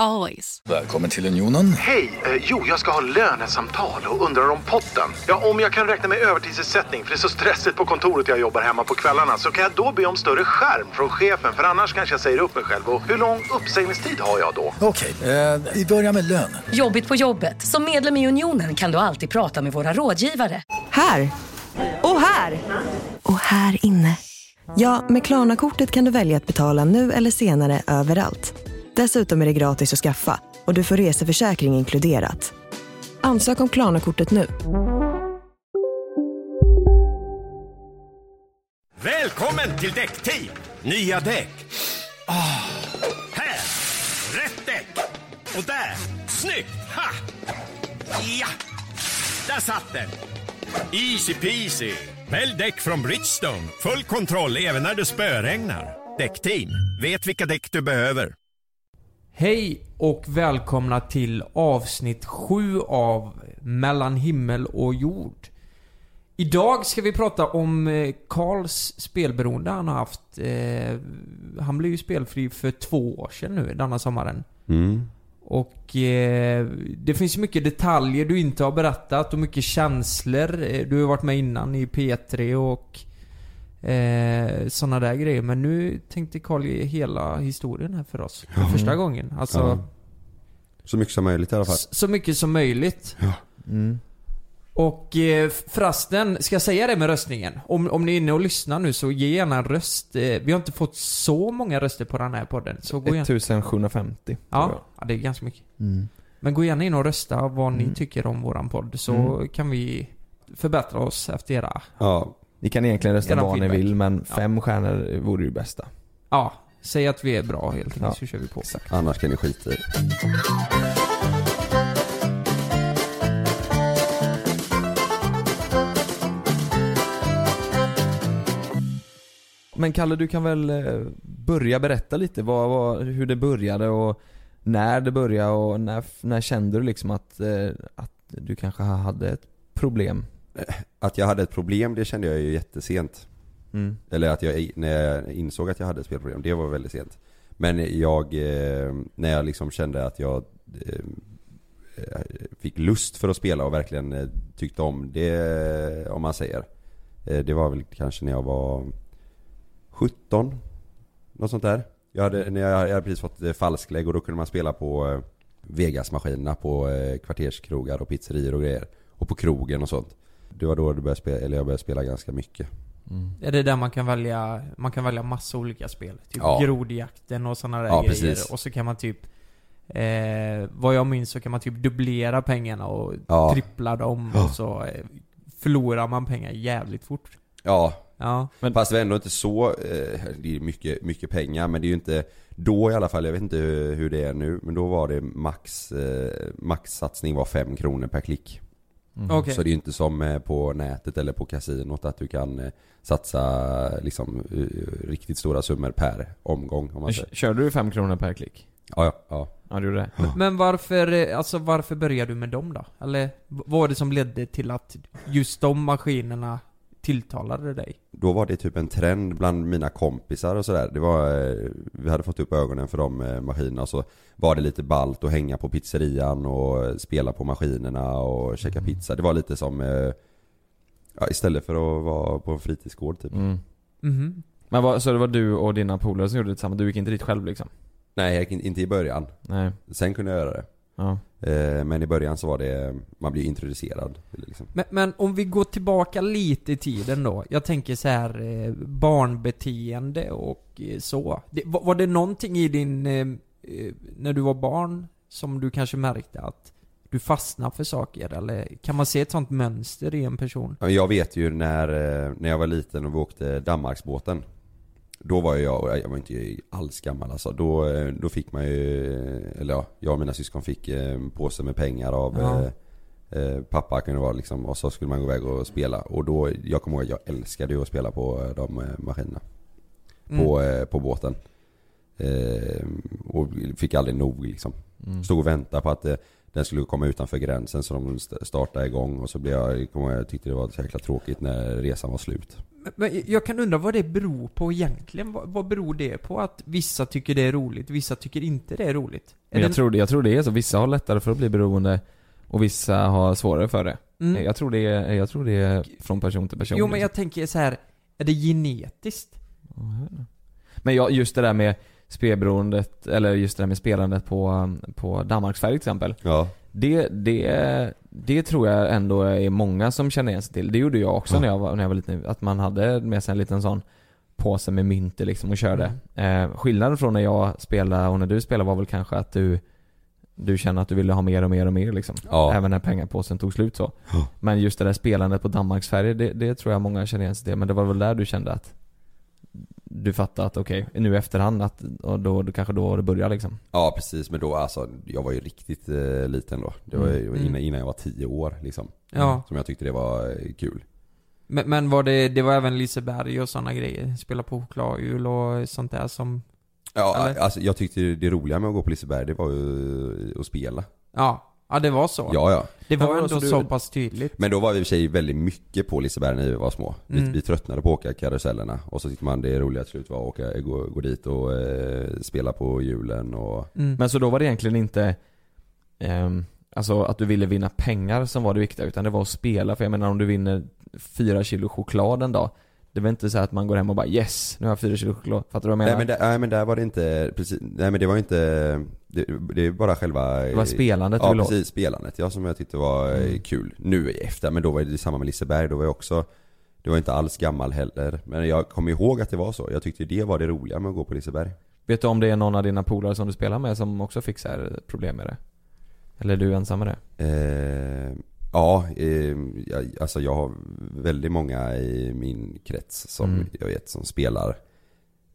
Always. Välkommen till Unionen. Hej! Eh, jo, jag ska ha lönesamtal och undrar om potten. Ja, om jag kan räkna med övertidsersättning för det är så stressigt på kontoret jag jobbar hemma på kvällarna så kan jag då be om större skärm från chefen för annars kanske jag säger upp mig själv. Och hur lång uppsägningstid har jag då? Okej, eh, vi börjar med lön. Jobbigt på jobbet. Som medlem i Unionen kan du alltid prata med våra rådgivare. Här! Och här! Och här inne. Ja, med Klarna-kortet kan du välja att betala nu eller senare överallt. Dessutom är det gratis att skaffa och du får reseförsäkring inkluderat. Ansök om Klarna-kortet nu. Välkommen till Däckteam! Nya däck. Oh, här! Rätt däck! Och där! Snyggt! Ha! Ja! Där satt den! Easy peasy! Välj däck från Bridgestone. Full kontroll även när det spöregnar. Däckteam, vet vilka däck du behöver. Hej och välkomna till avsnitt 7 av Mellan himmel och jord. Idag ska vi prata om eh, Karls spelberoende han har haft. Eh, han blev ju spelfri för två år sedan nu, denna sommaren. Mm. Och eh, det finns mycket detaljer du inte har berättat och mycket känslor. Du har varit med innan i P3 och eh, sådana där grejer. Men nu tänkte Karl ge hela historien här för oss. För första gången. Alltså, Ja. Så mycket som möjligt i alla fall. så mycket som möjligt. Ja. Och eh, förresten, ska jag säga det med röstningen? Om, om ni är inne och lyssnar nu så ge gärna en röst. Eh, vi har inte fått så många röster på den här podden. Så gå gärna... 1750. Ja, ja, det är ganska mycket. Mm. Men gå gärna in och rösta vad ni Mm. tycker om våran podd så Mm. kan vi förbättra oss efter era... Ja. Ni kan egentligen rösta vad ni vill men Ja. fem stjärnor vore det bästa. Ja, säg att vi är bra helt enkelt Ja, så kör vi på. Annars kan ni skita i. Men Kalle, du kan väl eh, börja berätta lite vad, vad, hur det började och när det började och när, när kände du liksom att, eh, att du kanske hade ett problem? Att jag hade ett problem, det kände jag ju jättesent. Mm. Eller att jag, när jag insåg att jag hade ett spelproblem, det var väldigt sent. Men jag, eh, när jag liksom kände att jag eh, fick lust för att spela och verkligen eh, tyckte om det, om man säger. Eh, Det var väl kanske när jag var 17, något sånt där. Jag hade, när jag, hade precis fått eh, falsklägg och då kunde man spela på eh, Vegas-maskinerna på eh, kvarterskrogar och pizzerior och grejer. Och på krogen och sånt. Det var då det började spela, eller jag började spela ganska mycket. Mm. Är det där man kan välja, man kan välja massa olika spel? Typ Ja. grodjakten och sådana där Ja, grejer. precis. Och så kan man typ eh, Vad jag minns så kan man typ dubblera pengarna och Ja. trippla dem och så eh, förlorar man pengar jävligt fort. Ja, Ja. Men fast det var ändå inte så, eh, det är mycket, mycket pengar men det är ju inte Då i alla fall, jag vet inte hur, hur det är nu Men då var det max, eh, maxsatsning var 5 kronor per klick Mm. Okej. Så det är ju inte som eh, på nätet eller på kasinot att du kan eh, satsa liksom eh, riktigt stora summor per omgång om man säger Körde du fem kronor per klick? Ja, ja, ja. Ja, du gjorde det? Men varför, alltså varför började du med dem då? Eller vad var det som ledde till att just de maskinerna tilltalade dig? Då var det typ en trend bland mina kompisar och sådär. Det var, eh, vi hade fått upp ögonen för de eh, maskinerna så var det lite ballt att hänga på pizzerian och spela på maskinerna och käka pizza. Det var lite som, eh, ja istället för att vara på en fritidsgård typ. Mm. Mhm. Men vad, så det var du och dina polare som gjorde det tillsammans? Du gick inte dit själv liksom? Nej, jag gick in- inte i början. Nej. Sen kunde jag göra det. Ja. Eh, Men i början så var det, man blir introducerad. Liksom. Men, men om vi går tillbaka lite i tiden då. Jag tänker så här eh, barnbeteende och eh, så. Var, det någonting i din, när du var barn, som du kanske märkte att du fastnade för saker? Eller kan man se ett sånt mönster i en person? Jag vet ju när, när jag var liten och vi åkte Danmarksbåten Då var jag, jag var inte alls gammal alltså, då, eh, då fick man ju, eh, eller ja, jag och mina syskon fick eh, en påse med pengar av Ja. eh, pappa kunde vara liksom, och så skulle man gå iväg och spela och då, jag kommer ihåg att jag älskade ju att spela på de maskinerna på, eh, på båten. Eh, och fick aldrig nog liksom. Mm. Stod och väntade på att den skulle komma utanför gränsen så de st- startade igång och så blev jag, jag jag tyckte det var så jäkla tråkigt när resan var slut. Men- Men jag kan undra vad det beror på egentligen. Vad, vad beror det på att vissa tycker det är roligt, vissa tycker inte det är roligt? Är Men jag det- tror, det- jag tror det är så, vissa har lättare för att bli beroende och vissa har svårare för det. Mm. Jag, tror det är, jag tror det är från person till person. Jo men liksom. jag tänker så här. är det genetiskt? Men jag, just det där med spelberoendet, eller just det där med spelandet på, på Danmarksfärg till exempel. Ja. Det, det, det tror jag ändå är många som känner igen sig till. Det gjorde jag också Ja. när, jag var, när jag var liten. Att man hade med sig en liten sån påse med mynter liksom och körde. Mm. Eh, skillnaden från när jag spelade och när du spelade var väl kanske att du du känner att du ville ha mer och mer och mer liksom. Ja. Även när pengapåsen tog slut så. Men just det där spelandet på Danmarksfärger, det, det tror jag många känner igen sig till. Men det var väl där du kände att du fattade att okej, nu i efterhand att, och då, då kanske då det börjar liksom. Ja precis, men då alltså, jag var ju riktigt eh, liten då. Det var Mm. innan, innan jag var tio år liksom. Ja. Som jag tyckte det var eh, kul. Men, men var det, det var även Liseberg och sådana grejer? Spela på chokladhjul och sånt där som... Ja, Eller? alltså jag tyckte det roliga med att gå på Liseberg, det var ju att spela. Ja, ja det var så. Ja, ja. Det var Ja, ändå så du- så pass tydligt. Men då var vi i och för sig väldigt mycket på Liseberg när vi var små. Vi, Mm. vi tröttnade på att åka karusellerna. Och så tyckte man det roliga till slut var att åka, gå, gå dit och eh, spela på hjulen och... Mm. Men så då var det egentligen inte ehm, Alltså att du ville vinna pengar som var det viktiga utan det var att spela för jag menar om du vinner fyra kilo choklad en dag Det var inte så att man går hem och bara 'Yes! Nu har jag fyra kilo choklad' Fattar du vad jag menar? Nej men, där, nej men där var det inte, precis, nej men det var inte, det, det är bara själva det var spelandet Ja precis, spelandet ja som jag tyckte var eh, Mm. kul. Nu efter, men då var det samma med Liseberg, då var jag också Det var inte alls gammal heller, men jag kommer ihåg att det var så. Jag tyckte det var det roliga med att gå på Liseberg. Vet du om det är någon av dina polare som du spelar med som också fick så här problem med det? Eller är du ensam med det? Eh, ja, eh, jag, alltså jag har väldigt många i min krets som Mm. jag vet som spelar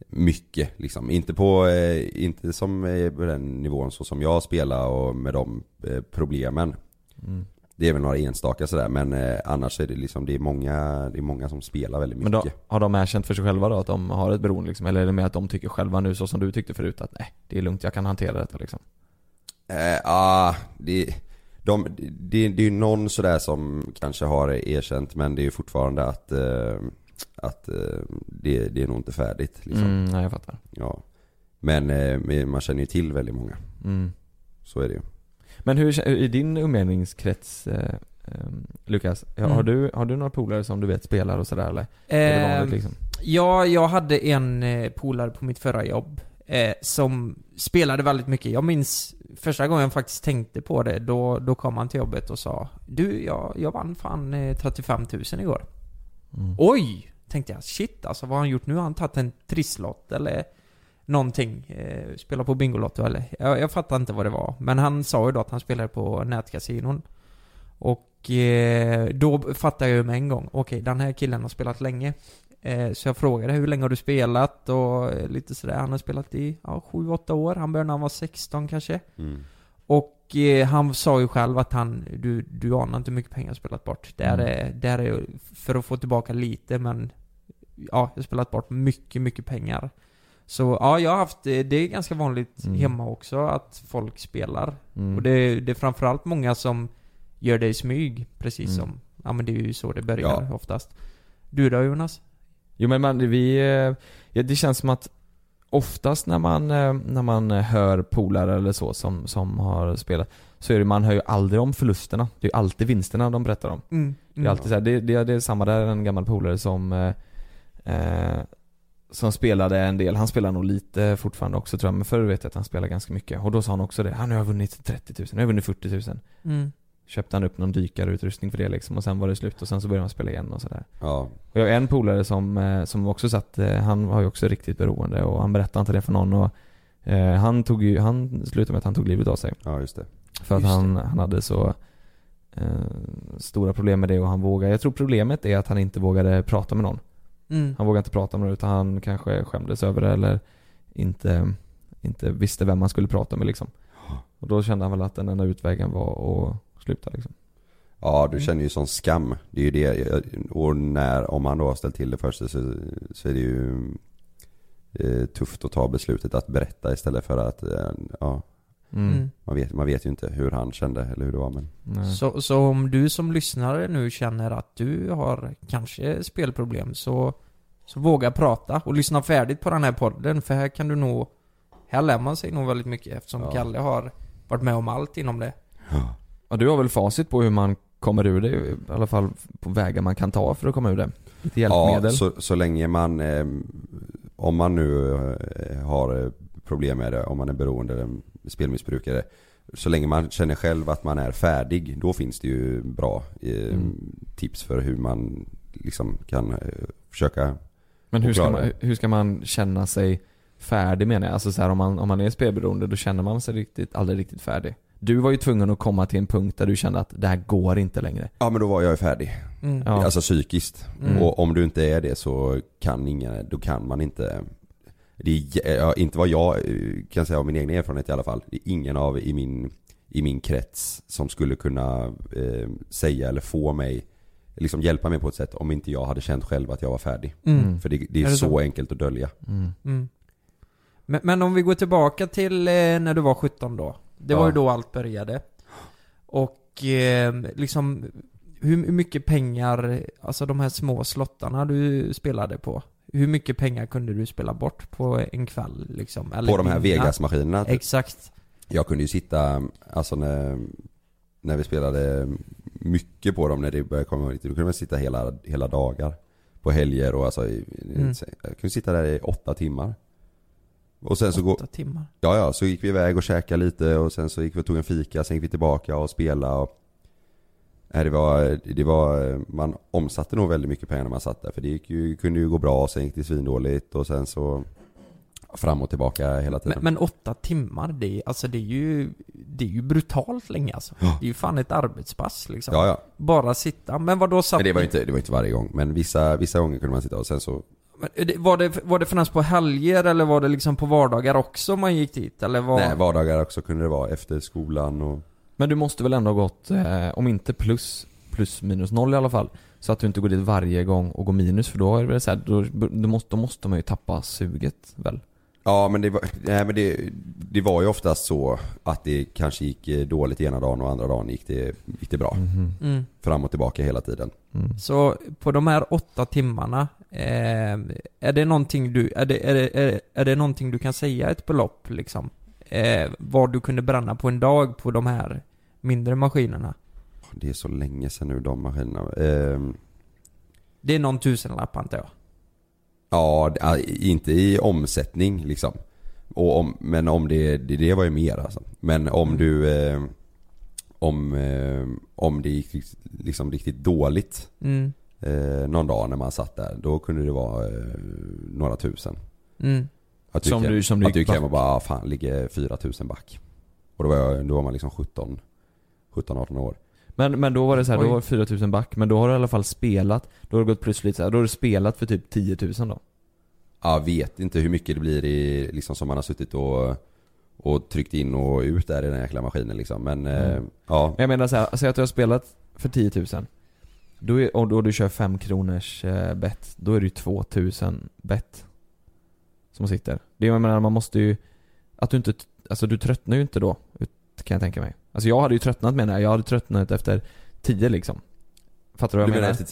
mycket liksom. Inte på, eh, inte som eh, på den nivån så som jag spelar och med de eh, problemen. Mm. Det är väl några enstaka sådär men eh, annars är det liksom, det är många, det är många som spelar väldigt Men mycket. då, har de erkänt för sig själva då att de har ett beroende liksom? Eller är det mer att de tycker själva nu så som du tyckte förut att nej, det är lugnt, jag kan hantera detta liksom? Eh, ah, det, de, det, det är ju någon sådär som kanske har erkänt men det är ju fortfarande att, eh, att eh, det, det är nog inte färdigt liksom. Mm, nej jag fattar. Ja. Men eh, man känner ju till väldigt många. Mm. Så är det ju. Men hur, i din umgängeskrets eh, eh, Lukas, Mm. har, du, har du några polare som du vet spelar och sådär eller? är det vanligt Eh, liksom? Ja, jag hade en eh, polare på mitt förra jobb eh, som spelade väldigt mycket. Jag minns första gången jag faktiskt tänkte på det, då, då kom han till jobbet och sa Du, jag, jag vann fan eh, 35 000 igår. Mm. Oj! Tänkte jag, shit alltså vad har han gjort nu? Har han tagit en trisslott eller någonting? Eh, spelar på Bingolotto eller? Jag, jag fattar inte vad det var. Men han sa ju då att han spelade på nätkasinon. Och eh, då fattade jag ju med en gång, okej den här killen har spelat länge. Eh, så jag frågade hur länge har du spelat och eh, lite sådär. Han har spelat i ja, 7-8 år. Han började när han var 16 kanske. Mm. Och eh, han sa ju själv att han, du, du anar inte hur mycket pengar jag spelat bort. Det är, Mm. är, det är är för att få tillbaka lite men Ja, jag har spelat bort mycket, mycket pengar. Så ja, jag har haft, eh, det är ganska vanligt Mm. hemma också att folk spelar. Mm. Och det, det är framförallt många som gör det i smyg, precis Mm. som, ja men det är ju så det börjar Ja. oftast. Du då Jonas? Jo men man, vi, eh, ja, det känns som att oftast när man, eh, när man hör polare eller så som, som har spelat så är det, man hör ju aldrig om förlusterna. Det är ju alltid vinsterna de berättar om. Mm. Det är alltid så här, det, det, det är samma där, en gammal polare som eh, eh, Som spelade en del, han spelar nog lite fortfarande också tror jag, men förr vet jag att han spelade ganska mycket. Och då sa han också det, han nu har vunnit 30 000, nu har jag vunnit 40 000 Mm. Köpte han upp någon dykarutrustning för det liksom och sen var det slut och sen så började han spela igen och sådär. Ja. Och jag har en polare som, eh, som också satt, eh, han var ju också riktigt beroende och han berättade inte det för någon och eh, Han tog ju, han slutade med att han tog livet av sig. Ja just det. För att Just han, han hade så eh, stora problem med det och han vågade, jag tror problemet är att han inte vågade prata med någon. Mm. Han vågade inte prata med någon utan han kanske skämdes över det eller inte, inte visste vem han skulle prata med liksom. Och då kände han väl att den enda utvägen var att sluta liksom. Ja du känner ju sån skam. Det är ju det. Och när, om han då har ställt till det först så, så är det ju eh, tufft att ta beslutet att berätta istället för att, eh, ja, Mm. man vet, man vet ju inte hur han kände eller hur det var men Så, så om du som lyssnare nu känner att du har kanske spelproblem så, så våga prata och lyssna färdigt på den här podden för här kan du nog, här lär man sig nog väldigt mycket eftersom Ja. Kalle har varit med om allt inom det. Ja, du har väl facit på hur man kommer ur det, i alla fall på vägar man kan ta för att komma ur det? Lite hjälpmedel? Ja, så, så länge man, eh, om man nu eh, har eh, problem med det, om man är beroende eller spelmissbrukare. Så länge man känner själv att man är färdig, då finns det ju bra eh, Mm. tips för hur man liksom kan eh, försöka Men hur ska, man, hur ska man känna sig färdig menar jag? Alltså så här, om man, om man är spelberoende då känner man sig riktigt, aldrig riktigt färdig. Du var ju tvungen att komma till en punkt där du kände att det här går inte längre. Ja men då var jag ju färdig. Mm. Ja. Alltså psykiskt. Mm. Och om du inte är det så kan ingen, då kan man inte det är, inte vad jag eh, kan säga av min egen erfarenhet i alla fall. Det är ingen av i min, i min krets som skulle kunna eh, säga eller få mig Liksom hjälpa mig på ett sätt om inte jag hade känt själv att jag var färdig. Mm. För det, det är, Är det så, så? enkelt att dölja. Mm. Mm. Men, men om vi går tillbaka till eh, när du var 17 då. Det var Ja. ju då allt började. Och eh, liksom, hur mycket pengar, alltså de här små slottarna du spelade på. Hur mycket pengar kunde du spela bort på en kväll liksom? Eller På de här? Vegas-maskinerna. typ. Exakt. Jag kunde ju sitta, alltså när, när vi spelade mycket på dem när det började komma hit, då kunde man sitta hela, hela dagar. På helger och alltså, i- Mm. jag kunde sitta där i åtta timmar. Och sen så gå, Åtta timmar. ja ja, så gick vi iväg och käkade lite och sen så gick vi och tog en fika, sen gick vi tillbaka och spelade och Nej, det var, det var, man omsatte nog väldigt mycket pengar när man satt där för det gick ju, kunde ju gå bra, sen gick det svindåligt och sen så fram och tillbaka hela tiden. Men, men åtta timmar, det är, alltså det är ju, det är ju brutalt länge alltså. Ja. Det är ju fan ett arbetspass liksom. Ja, ja. Bara sitta. Men vad då satt Men det var ju inte, det var inte varje gång. Men vissa, vissa gånger kunde man sitta och sen så Var det, var det främst på helger eller var det liksom på vardagar också man gick dit? Eller var... Nej, vardagar också kunde det vara efter skolan och Men du måste väl ändå ha gått, eh, om inte plus, plus minus noll i alla fall. Så att du inte går dit varje gång och går minus för då är det så här, då, då, måste, då måste man ju tappa suget väl? Ja men det var, nej, men det, det var ju oftast så att det kanske gick eh, dåligt ena dagen och andra dagen gick det, gick det bra. Mm. Fram och tillbaka hela tiden. Så på de här åtta timmarna, eh, är det någonting du, är det, är, det, är, det, är det någonting du kan säga ett belopp liksom? Eh, vad du kunde bränna på en dag på de här mindre maskinerna? Det är så länge sedan nu de maskinerna. Ehm, Det är någon tusenlapp antar jag? ja, inte i omsättning liksom. Och om, men om det, det, det var ju mer alltså. Men om Mm. du, eh, om, eh, om det gick liksom riktigt dåligt Mm. Eh, någon dag när man satt där, då kunde det vara eh, några tusen. Mm. Att du Som du- som du att du gick gick hem och bara, ah, fan ligger 4000 back. Och då var, jag, då var man liksom 17, 17-18 år. Men, men då var det så här, då var det 4000 back, men då har du i alla fall spelat, då har du gått plus lite så här, då har du spelat för typ 10 000 då? Jag vet inte hur mycket det blir i, liksom som man har suttit och, och tryckt in och ut där i den jäkla maskinen liksom. Men eh, Mm. ja. Men jag menar så här, säg att du har spelat för 10 000 då är, och då du kör 5 kronors eh, bet, då är det ju 2000 bet Som sitter. Det jag menar, man måste ju Att du inte, alltså du tröttnar ju inte då Kan jag tänka mig. Alltså jag hade ju tröttnat menar jag, jag hade tröttnat efter 10 liksom Fattar du vad Du jag menar menar? efter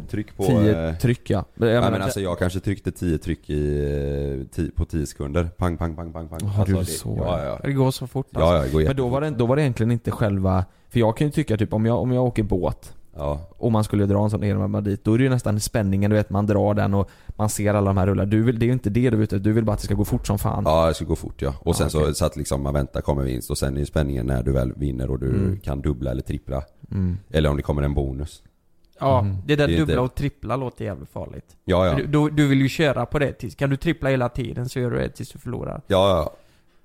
10 tryck på... 10 eh, tryck ja. Jag ja, menar, men alltså jag kanske tryckte 10 tryck i, eh, ti- på 10 sekunder. Pang, pang, pang, pang, pang. Har Alltså, du det- så? Ja, ja. Det går så fort alltså. Ja, ja, det går Men då var, det, då var det egentligen inte själva För jag kan ju tycka typ om jag, om jag åker båt Ja. och man skulle dra en sån elrammad dit, då är det ju nästan spänningen, du vet man drar den och man ser alla de här rullar. Du vill, det är ju inte det du är ute du vill bara att det ska gå fort som fan. Ja, det ska gå fort ja. Och sen Ja, så, så att liksom man väntar kommer vinst och sen är ju spänningen när du väl vinner och du Mm. kan dubbla eller trippla. Mm. Eller om det kommer en bonus. Ja, Mhm. det där Det dubbla inte- och trippla låter jävligt farligt. Ja, ja. Du, du, du vill ju köra på det tills, kan du trippla hela tiden så gör du det tills du förlorar. Ja, ja.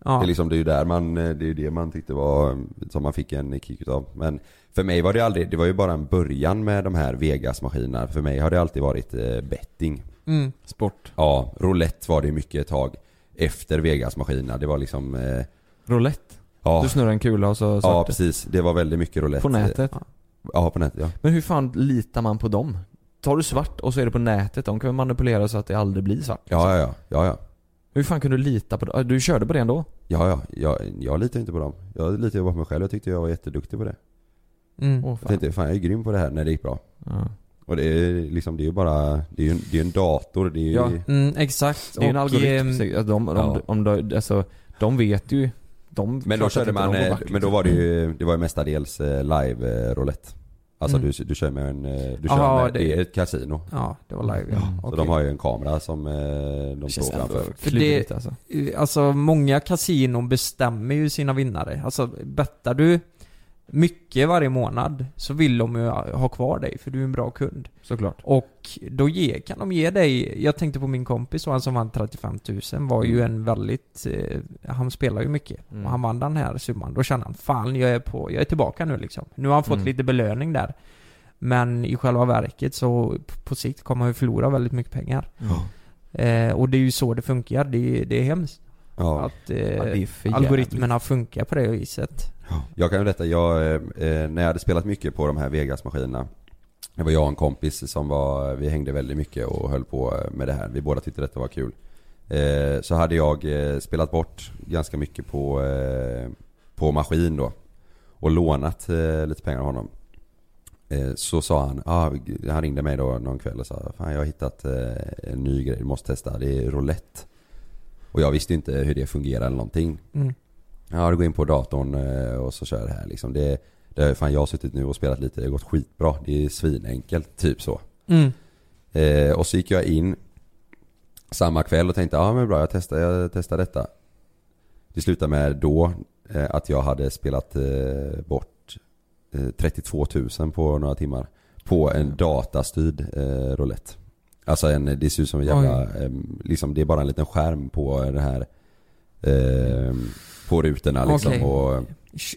Ja. Det är liksom, det är ju där man, det är ju det man tyckte var, som man fick en kick utav. Men för mig var det aldrig, det var ju bara en början med de här Vegas-maskinerna. För mig har det alltid varit eh, betting. Mm. Sport. Ja, roulette var det mycket ett tag efter Vegas-maskinerna. Det var liksom, eh, Roulette. ja. Du snurrar en kula och så Ja, svart. precis. Det var väldigt mycket roulette. På nätet. Ja, på nätet ja. Men hur fan litar man på dem? Tar du svart och så är det på nätet, de kan manipulera så att det aldrig blir svart? Ja, ja, ja. ja, ja. Hur fan kunde du lita på det? Du körde på det ändå? Ja, ja, jag, jag litar inte på dem. Jag litar ju på mig själv. Jag tyckte jag var jätteduktig på det. Mm. Jag fan. tänkte, fan jag är grym på det här när det gick bra. Ja. Och det är liksom, det är ju bara, det är ju en, det är en dator, det är ju... Ja. Mm, exakt. Det är ju en Och, algoritm, så- de, om, ja. om, de, alltså, de vet ju de, Men då körde man, de eh, men då liksom. var det ju, det var ju mestadels eh, live eh, roulette. Alltså Mm. du, du kör med en, eh, du kör Ja, med, det- det är ett kasino. Ja, det var live ja. Så Okej. de har ju en kamera som eh, de står framför. För det- alltså. Alltså många kasinon bestämmer ju sina vinnare. Alltså bettar du mycket varje månad så vill de ju ha kvar dig för du är en bra kund. Såklart. Och då ge, kan de ge dig, jag tänkte på min kompis då, han som vann 35 000 var ju en väldigt, eh, han spelar ju mycket. Mm. Och han vann den här summan. Då kände han, fan jag är på, jag är tillbaka nu liksom. Nu har han fått Mm. lite belöning där. Men i själva verket så på sikt kommer han ju förlora väldigt mycket pengar. Eh, och det är ju så det funkar, det, det är hemskt. Ja. Att eh, Ja, algoritmerna funkar på det viset. Jag kan ju berätta, jag, eh, eh, när jag hade spelat mycket på de här Vegas-maskinerna Det var jag och en kompis som var, vi hängde väldigt mycket och höll på med det här. Vi båda tyckte detta var kul. Eh, så hade jag eh, spelat bort ganska mycket på, eh, på maskin då. Och lånat eh, lite pengar av honom. Eh, så sa han, ah, han ringde mig då någon kväll och sa Fan jag har hittat en ny grej, du måste testa. Det är roulette. Och jag visste inte hur det fungerar eller någonting. Mm. Ja, du går in på datorn eh, och så kör det här liksom. Det, det har fan jag har suttit nu och spelat lite, det har gått skitbra. Det är svinenkelt, typ så. Mm. Eh, och så gick jag in samma kväll och tänkte, ja men bra jag testar, jag testar detta. Det slutade med då eh, att jag hade spelat eh, bort eh, 32 000 på några timmar. På en datastyrd eh, roulette. Alltså en, det ser ut som en jävla, eh, liksom det är bara en liten skärm på den här eh, På rutorna liksom Okej. och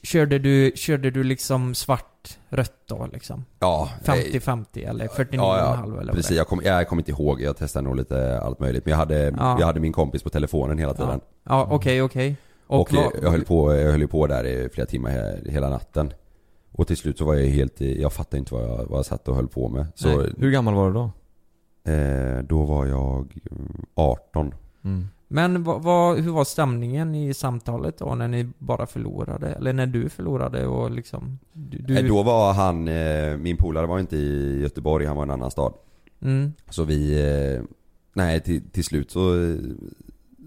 Körde du, körde du liksom svart, rött då liksom? Ja, eh, 50-50 eller 49,5 ja, ja, eller precis. Jag kommer jag kom inte ihåg. Jag testade nog lite allt möjligt. Men jag hade, Ja. jag hade min kompis på telefonen hela tiden. Ja, okej, okej. Och, vad- jag, höll på, jag höll på där i flera timmar he- hela natten. Och till slut så var jag helt, jag fattade inte vad jag, vad jag satt och höll på med. Så Nej. Hur gammal var du då? Eh, då var jag mm, 18. Mm. Men vad, vad, hur var stämningen i samtalet då när ni bara förlorade? Eller när du förlorade och liksom... Du, du... Eh, Då var han, eh, min polare var inte i Göteborg, han var i en annan stad. Mm. Så vi, eh, nej till, till slut så eh,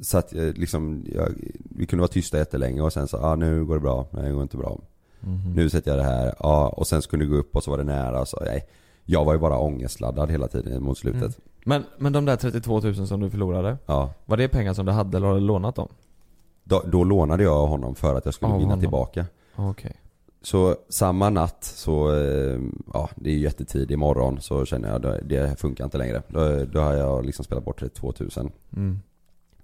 satt jag liksom, jag, vi kunde vara tysta jättelänge och sen så, ah, nu går det bra, nej det går inte bra. Mhm. Nu sätter jag det här, ja och sen så kunde det gå upp och så var det nära så nej. Jag var ju bara ångestladdad hela tiden mot slutet. Mm. Men, men de där 32 000 som du förlorade, Ja. var det pengar som du hade eller har du lånat dem? Då, då lånade jag honom för att jag skulle Av vinna honom. tillbaka. Okej. Så samma natt så, eh, ja det är ju jättetidig morgon så känner jag det, det funkar inte längre. Då, då har jag liksom spelat bort 32 000. Mm.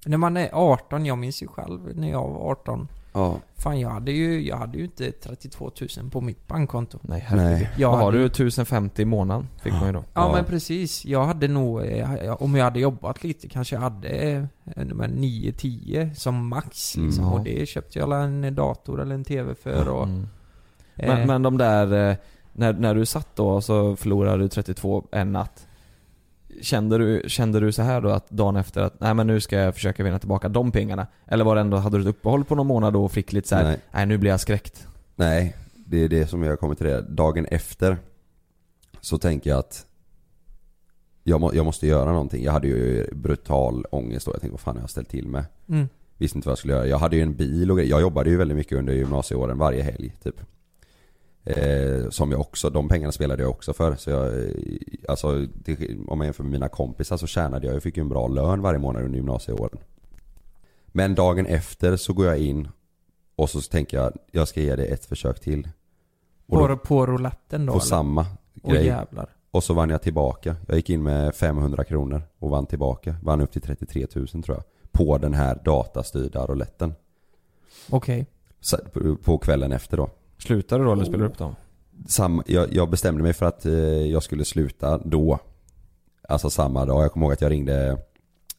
När man är 18, jag minns ju själv när jag var 18. Ja. Fan jag hade ju, jag hade ju inte 32 000 på mitt bankkonto. Nej herregud. Nej. Jag Vad har hade- du? 1050 i månaden fick man ju då. Ja, Ja. men precis. Jag hade nog, eh, om jag hade jobbat lite, kanske jag hade eh, nummer 9-10 som max liksom. Mm. Och det köpte jag alla en dator eller en TV för och... Mm. eh, Men, men de där, eh, när, när du satt då och så förlorade du 32 en natt Kände du, kände du så här då att dagen efter att, nej men nu ska jag försöka vinna tillbaka de pengarna? Eller var det ändå, hade du ett uppehåll på någon månad då och fick lite så här, nej. Nej. nu blir jag skräckt? Nej, det är det som jag kommit till det. Dagen efter så tänker jag att jag, må, jag måste göra någonting. Jag hade ju brutal ångest då. Jag tänkte vad fan har jag ställt till med? Mm. Visste inte vad jag skulle göra. Jag hade ju en bil och grejer. Jag jobbade ju väldigt mycket under gymnasieåren varje helg typ. Eh, som jag också, de pengarna spelade jag också för. Så jag, eh, alltså det, om jag jämför med mina kompisar så tjänade jag, jag fick ju en bra lön varje månad under gymnasieåren. Men dagen efter så går jag in och så tänker jag, jag ska ge det ett försök till. Och På, då på rouletten då får eller? samma Åh grej. jävlar. Och så vann jag tillbaka. Jag gick in med 500 kronor och vann tillbaka. Vann upp till 33 000 tror jag. På den här datastyrda rouletten. Okej. Så- på- På kvällen efter då. Slutade du då eller spelade du upp dem? Sam, jag, jag bestämde mig för att eh, jag skulle sluta då. Alltså samma dag. Jag kommer ihåg att jag ringde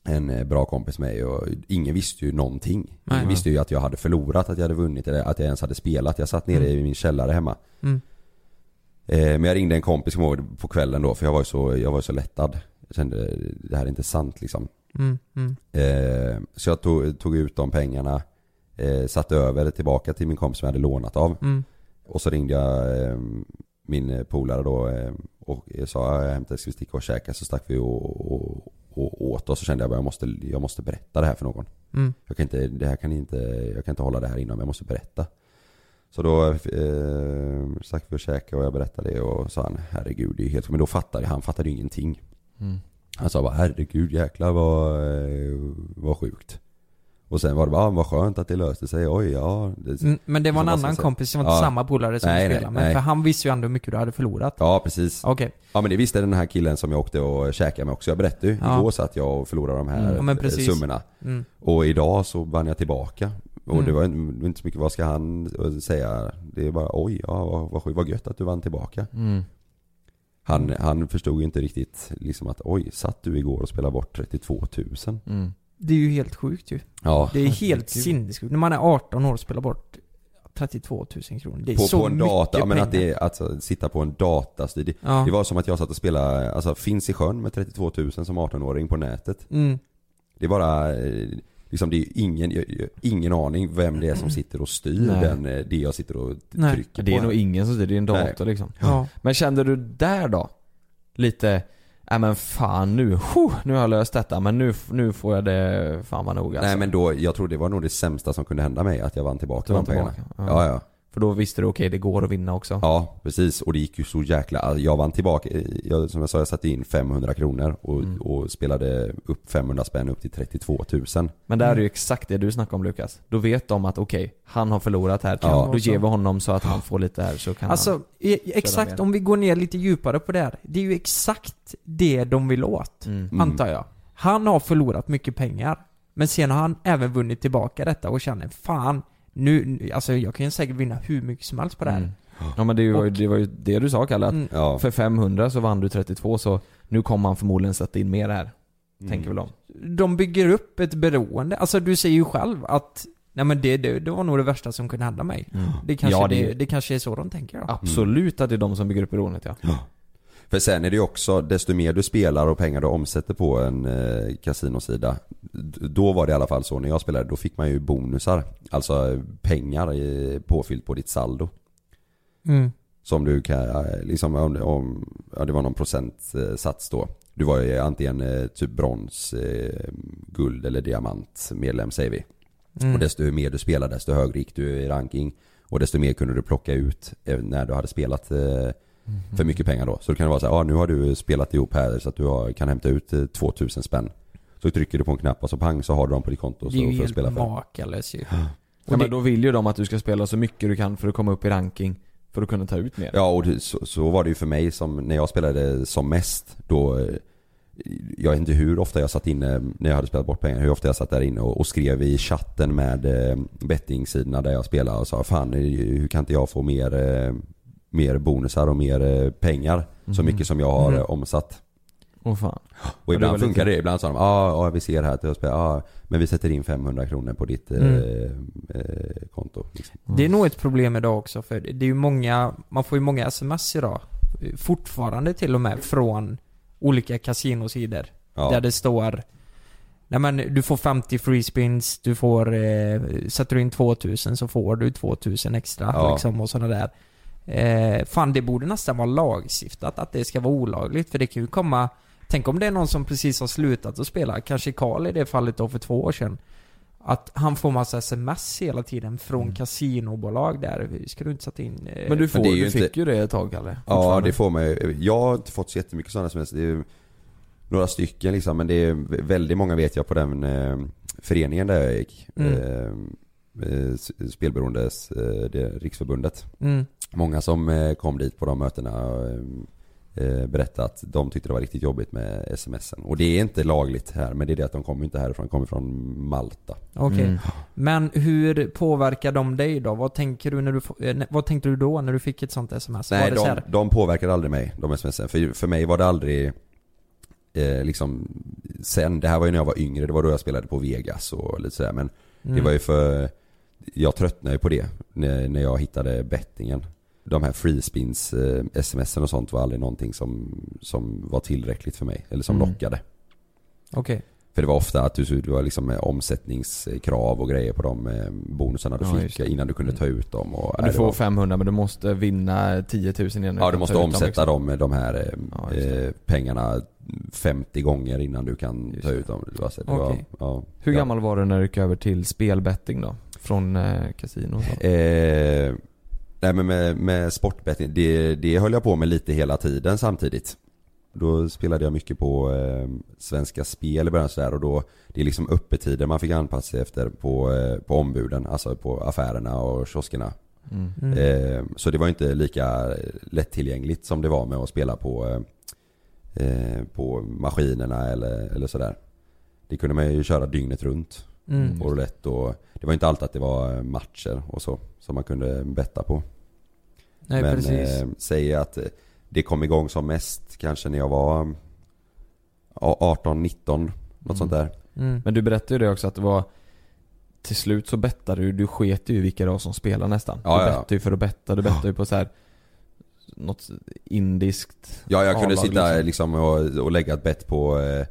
en eh, bra kompis med mig och ingen visste ju någonting. Nej. ingen visste ju att jag hade förlorat, att jag hade vunnit eller att jag ens hade spelat. Jag satt nere Mm. i min källare hemma. Mm. Eh, men jag ringde en kompis kommer ihåg, på kvällen då för jag var ju så, jag var så lättad. Jag kände det här är inte sant liksom. Mm, mm. Eh, så jag tog, tog ut de pengarna, eh, satte över tillbaka till min kompis som jag hade lånat av. Mm. Och så ringde jag eh, min polare då eh, och sa jag hämtar, ska vi sticka och käka? Så stack vi och, och, och åt och så kände jag bara jag måste, jag måste berätta det här för någon. Mm. Jag kan inte, det här kan inte, jag kan inte hålla det här inom, jag måste berätta. Så då eh, stack vi och käkade och jag berättade det och sa han herregud det är helt Men då fattade han, fattade ju ingenting. Mm. Han sa bara herregud jäklar vad, eh, vad sjukt. Och sen var det bara, ah, vad skönt att det löste sig, oj ja. Det, Mm, Men det var en ska annan kompis, det var inte Ja. samma polare som Nej, du nej, spelade med. nej. För han visste ju ändå hur mycket du hade förlorat. Ja precis. Okej. Ja men det visste den här killen som jag åkte och käkade med också. Jag berättade ju, Ja. igår så att jag förlorade de här Mm, ja, men summorna. Mm. Och idag så vann jag tillbaka. Och Mm. det var inte- så mycket, vad ska han eh, säga? Det är bara oj, ja vad, vad, gött att du vann tillbaka. Mm. Han, han förstod ju inte riktigt liksom att oj, satt du igår och spelade bort 32 000? Det är ju helt sjukt ju. Ja. Det är helt sinnessjukt. När man är 18 år och spelar bort 32 000 kronor. Det är På, så på en mycket data, ja, men att pengar. det är, alltså sitta på en datastrid. Det, Ja. det var som att jag satt och spelade, alltså Finns i sjön med 32 000 som 18-åring på nätet. Mm. Det är bara, eh, liksom det är ju ingen, ingen aning vem det är som sitter och styr Nej. den, eh, det jag sitter och Nej. trycker Det är på. nog ingen som styr, det är en dator Nej. liksom. Ja. Men kände du där då? Lite, nej men fan nu, huh, nu har jag löst detta men nu, nu får jag det fan vad nog alltså. Nej men då, jag tror det var nog det sämsta som kunde hända mig, att jag vann tillbaka de pengarna. Ja. ja. ja, För då visste du okej det går att vinna också. ja. precis. Och det gick ju så jäkla, alltså, jag vann tillbaka, jag, som jag sa jag satte in 500 kronor och, Mm. och spelade upp 500 spänn upp till 32 000. Men där är det ju exakt det du snackar om Lukas. Då vet de att okej, han har förlorat här. Ja. Då ger vi honom så att han får lite här så kan Alltså, han... exakt om vi går ner lite djupare på det här. Det är ju exakt det de vill åt. Mm. Mm. Antar jag. Han har förlorat mycket pengar. Men sen har han även vunnit tillbaka detta och känner fan, nu, alltså jag kan ju säkert vinna hur mycket som helst på det här. Mm. Ja men det var, ju, Och- det var ju det du sa Kalle, att Mm. Ja. för 500 så vann du 32 så nu kommer han förmodligen sätta in mer här. Mm. Tänker väl de. De bygger upp ett beroende. Alltså du säger ju själv att Nej men det, det, det var nog det värsta som kunde hända mig. Det kanske, Ja, det, det- det, kanske är så de tänker då. Absolut att det är de som bygger upp beroendet ja. För sen är det ju också, desto mer du spelar och pengar du omsätter på en eh, kasinosida Då var det i alla fall så när jag spelade, då fick man ju bonusar. Alltså eh, pengar i, påfyllt på ditt saldo. Mm. Som du kan, eh, liksom om, om ja, det var någon procentsats då. Du var ju antingen eh, typ brons, eh, guld eller diamant medlem säger vi. Mm. Och desto mer du spelade desto högre gick du i ranking. Och desto mer kunde du plocka ut eh, när du hade spelat eh, för mycket pengar då. Så det kan vara så här, ja nu har du spelat ihop här så att du har, kan hämta ut eh, 2000 spänn. Så trycker du på en knapp och så pang så har du dem på ditt konto Det är så ju helt spela för. makalöst ju. Ja, det- men då vill ju de att du ska spela så mycket du kan för att komma upp i ranking. För att kunna ta ut mer. Ja och det, så, så var det ju för mig som, när jag spelade som mest då eh, jag vet inte hur ofta jag satt inne när jag hade spelat bort pengar, hur ofta jag satt där inne och, och skrev i chatten med eh, bettingsidorna där jag spelade och sa fan eh, hur kan inte jag få mer, eh, mer bonusar och mer eh, pengar så Mhm. mycket som jag har eh, omsatt. Åh fan. Och det ibland lite- funkar det, ibland sa de ah, ah, vi ser här att spelat, ah, men vi sätter in 500 kronor på ditt eh, Mm. eh, konto. Liksom. Det är nog ett problem idag också för det är ju många, man får ju många sms idag. Fortfarande till och med från olika kasinosidor. Ja. Där det står Nej men du får 50 free spins, du får, eh, sätter du in 2000 så får du 2000 extra Ja. liksom och sådana där. Eh, fan det borde nästan vara lagstiftat att det ska vara olagligt för det kan ju komma Tänk om det är någon som precis har slutat att spela, kanske Karl i det fallet då för två år sedan. Att han får massa sms hela tiden från Mm. kasinobolag där. Ska du inte sätta in... Eh, Men du, får, ju du inte- fick ju det ett tag Kalle. Ja det får man ju. Jag har inte fått så jättemycket sådana sms. Det är några stycken liksom men det är väldigt många vet jag på den eh, föreningen där jag gick. Mm. Eh, eh, spelberoendes, eh, det, riksförbundet. Mm. Många som eh, kom dit på de mötena och eh, berättade att de tyckte det var riktigt jobbigt med smsen. Och det är inte lagligt här men det är det att de kommer inte härifrån, de kommer från Malta. Okej. Mm. Men hur påverkar de dig då? Vad tänker du när du, eh, vad tänkte du då när du fick ett sånt sms? Nej, var det så de, här, de påverkade aldrig mig, de smsen. För, för mig var det aldrig eh, liksom sen, det här var ju när jag var yngre, det var då jag spelade på Vegas och lite sådär men mm. det var ju för Jag tröttnade ju på det när, när jag hittade bettingen De här freespins, eh, smsen och sånt var aldrig någonting som, som var tillräckligt för mig, eller som Mm. lockade Okej. För det var ofta att du, det var liksom eh, omsättningskrav och grejer på de eh, bonusarna du Ja, fick innan du kunde ta ut dem. Och, du får var- 500 men du måste vinna 10 000 innan Ja du måste dem, omsätta liksom. dem, de här eh, Ja, eh, pengarna 50 gånger innan du kan Just ta ut dem. Det var, det var, ja, Hur gammal var du när du gick över till spelbetting då? Från eh, kasino? Eh, nej men med, med sportbetting, det, det höll jag på med lite hela tiden samtidigt. Då spelade jag mycket på eh, Svenska Spel i början sådär och då Det är liksom öppettider man fick anpassa sig efter på, eh, på ombuden, alltså på affärerna och kioskerna. Mm. Mm. Eh, så det var inte lika lättillgängligt som det var med att spela på, eh, eh, på maskinerna eller, eller sådär. Det kunde man ju köra dygnet runt Mm. på roulette och det var inte alltid att det var matcher och så som man kunde betta på. Nej Men precis. eh, säger att eh, det kom igång som mest kanske när jag var ja, 18, 19 något Mm. sånt där. Mm. Men du berättade ju det också att det var Till slut så bettade du, du sket ju i vilka det var som spelar nästan. Ja, du ja. bettade ju för att betta, du bettade ju på så här Något indiskt Ja, jag kunde sitta liksom och, och lägga ett bett på eh,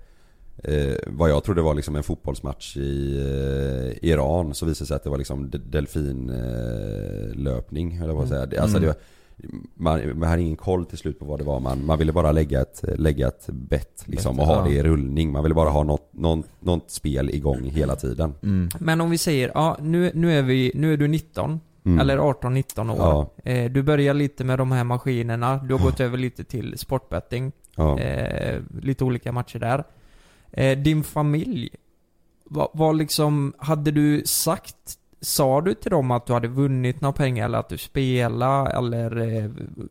eh, vad jag trodde var liksom en fotbollsmatch i eh, Iran. Så visade det sig att det var liksom de- delfinlöpning, eh, eller vad säga. Det- Alltså Mm. det var, man, man hade ingen koll till slut på vad det var. Man, man ville bara lägga ett, lägga ett bett liksom, och ha det i rullning. Man ville bara ha något, något, något spel igång hela tiden. mm. Men om vi säger, ja nu, nu, är, vi, nu är du 19, Mm. eller 18-19 år. Ja. Eh, du börjar lite med de här maskinerna, du har gått över lite till sportbetting. Ja. Eh, lite olika matcher där. Eh, din familj, vad vad liksom, hade du sagt, sa du till dem att du hade vunnit några pengar eller att du spelade eller eh,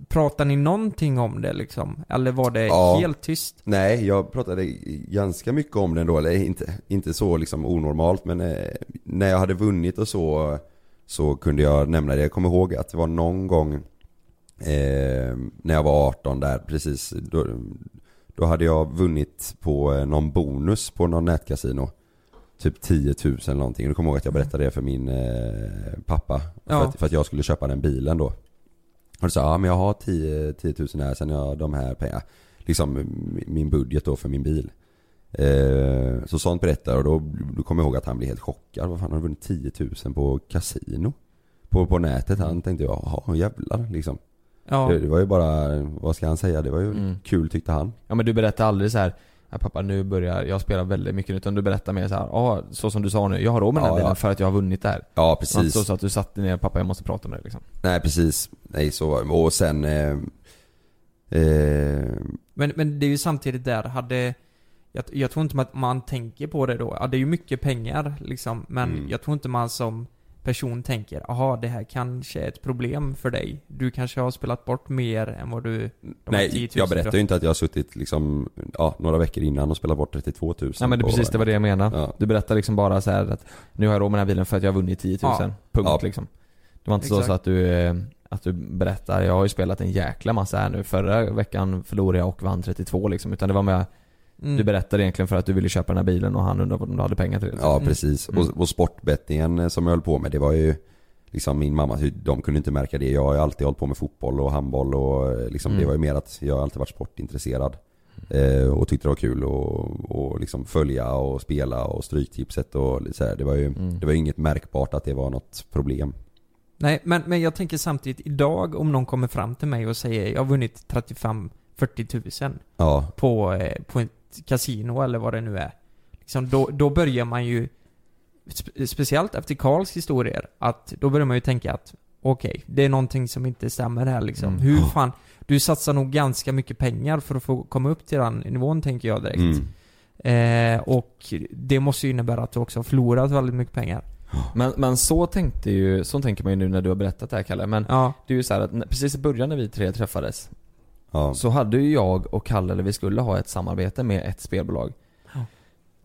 pratade ni någonting om det liksom? Eller var det Ja. helt tyst? Nej, jag pratade ganska mycket om det ändå, eller inte, inte så liksom onormalt men eh, när jag hade vunnit och så så kunde jag nämna det. Jag kommer ihåg att det var någon gång eh, när jag var 18 där precis då, då hade jag vunnit på eh, någon bonus på någon nätkasino. Typ 10 000 eller någonting. Jag kommer ihåg att jag berättade det för min eh, pappa. För, Ja. att, för att jag skulle köpa den bilen då. Och då sa ja men jag har 10, 10 000 här sen jag har de här pengarna. Liksom min budget då för min bil. Eh, så sånt berättade och då, då kommer jag ihåg att han blev helt chockad. Vad fan har du vunnit 10 000 på kasino? På, på nätet? Han tänkte jag, jaha jävlar liksom. Ja. Det, det var ju bara, vad ska han säga? Det var ju Mm. kul tyckte han. Ja men du berättar aldrig så här. Ja, pappa nu börjar, jag spela väldigt mycket utan du berättar mer så här. ja så som du sa nu, jag har råd med den här Ja, ja. bilen för att jag har vunnit det här. Ja precis. inte så, så att du satte ner, pappa jag måste prata med dig liksom. Nej precis. Nej så var det. Och sen eh, eh, Men, men det är ju samtidigt där, hade jag, jag tror inte att man tänker på det då. Ja, det är ju mycket pengar liksom, men Mm. jag tror inte man som person tänker, aha det här kanske är ett problem för dig. Du kanske har spelat bort mer än vad du... de här 10 Nej 000 jag berättar ju inte att jag har suttit liksom, ja, några veckor innan och spelat bort 32 000 Nej men det, precis, det var det jag menade. Ja. Du berättar liksom bara så här att nu har jag råd med den här bilen för att jag har vunnit 10 000. Ja. Punkt Ja. liksom. Det var inte så, Exakt. så att du, eh, att du berättar, jag har ju spelat en jäkla massa här nu. Förra veckan förlorade jag och vann 32 liksom. Utan det var med, Mm. du berättade egentligen för att du ville köpa den här bilen och han undrade om du hade pengar till det. Ja Mm. precis. Mm. Och, och sportbettingen eh, som jag höll på med det var ju Liksom min mamma, de kunde inte märka det. Jag har ju alltid hållit på med fotboll och handboll och eh, liksom Mm. det var ju mer att jag har alltid varit sportintresserad. Eh, och tyckte det var kul och, och liksom följa och spela och stryktipset och så här. Det var ju Mm. det var inget märkbart att det var något problem. Nej, men, men jag tänker samtidigt, idag om någon kommer fram till mig och säger jag har vunnit 35-40 000 Ja, på, eh, på ett kasino eller vad det nu är. Liksom, då, då börjar man ju, spe, speciellt efter Karls historier, att då börjar man ju tänka att okej, det är någonting som inte stämmer här liksom. Mm. Hur fan, du satsar nog ganska mycket pengar för att få komma upp till den nivån tänker jag direkt. mm. Eh, och det måste ju innebära att du också har förlorat väldigt mycket pengar. Men, men så tänkte ju, så tänker man ju nu när du har berättat det här Kalle. Men Ja, det är ju så här att precis i början när vi tre träffades ja. Så hade ju jag och Kalle, eller vi skulle ha ett samarbete med ett spelbolag. Ja.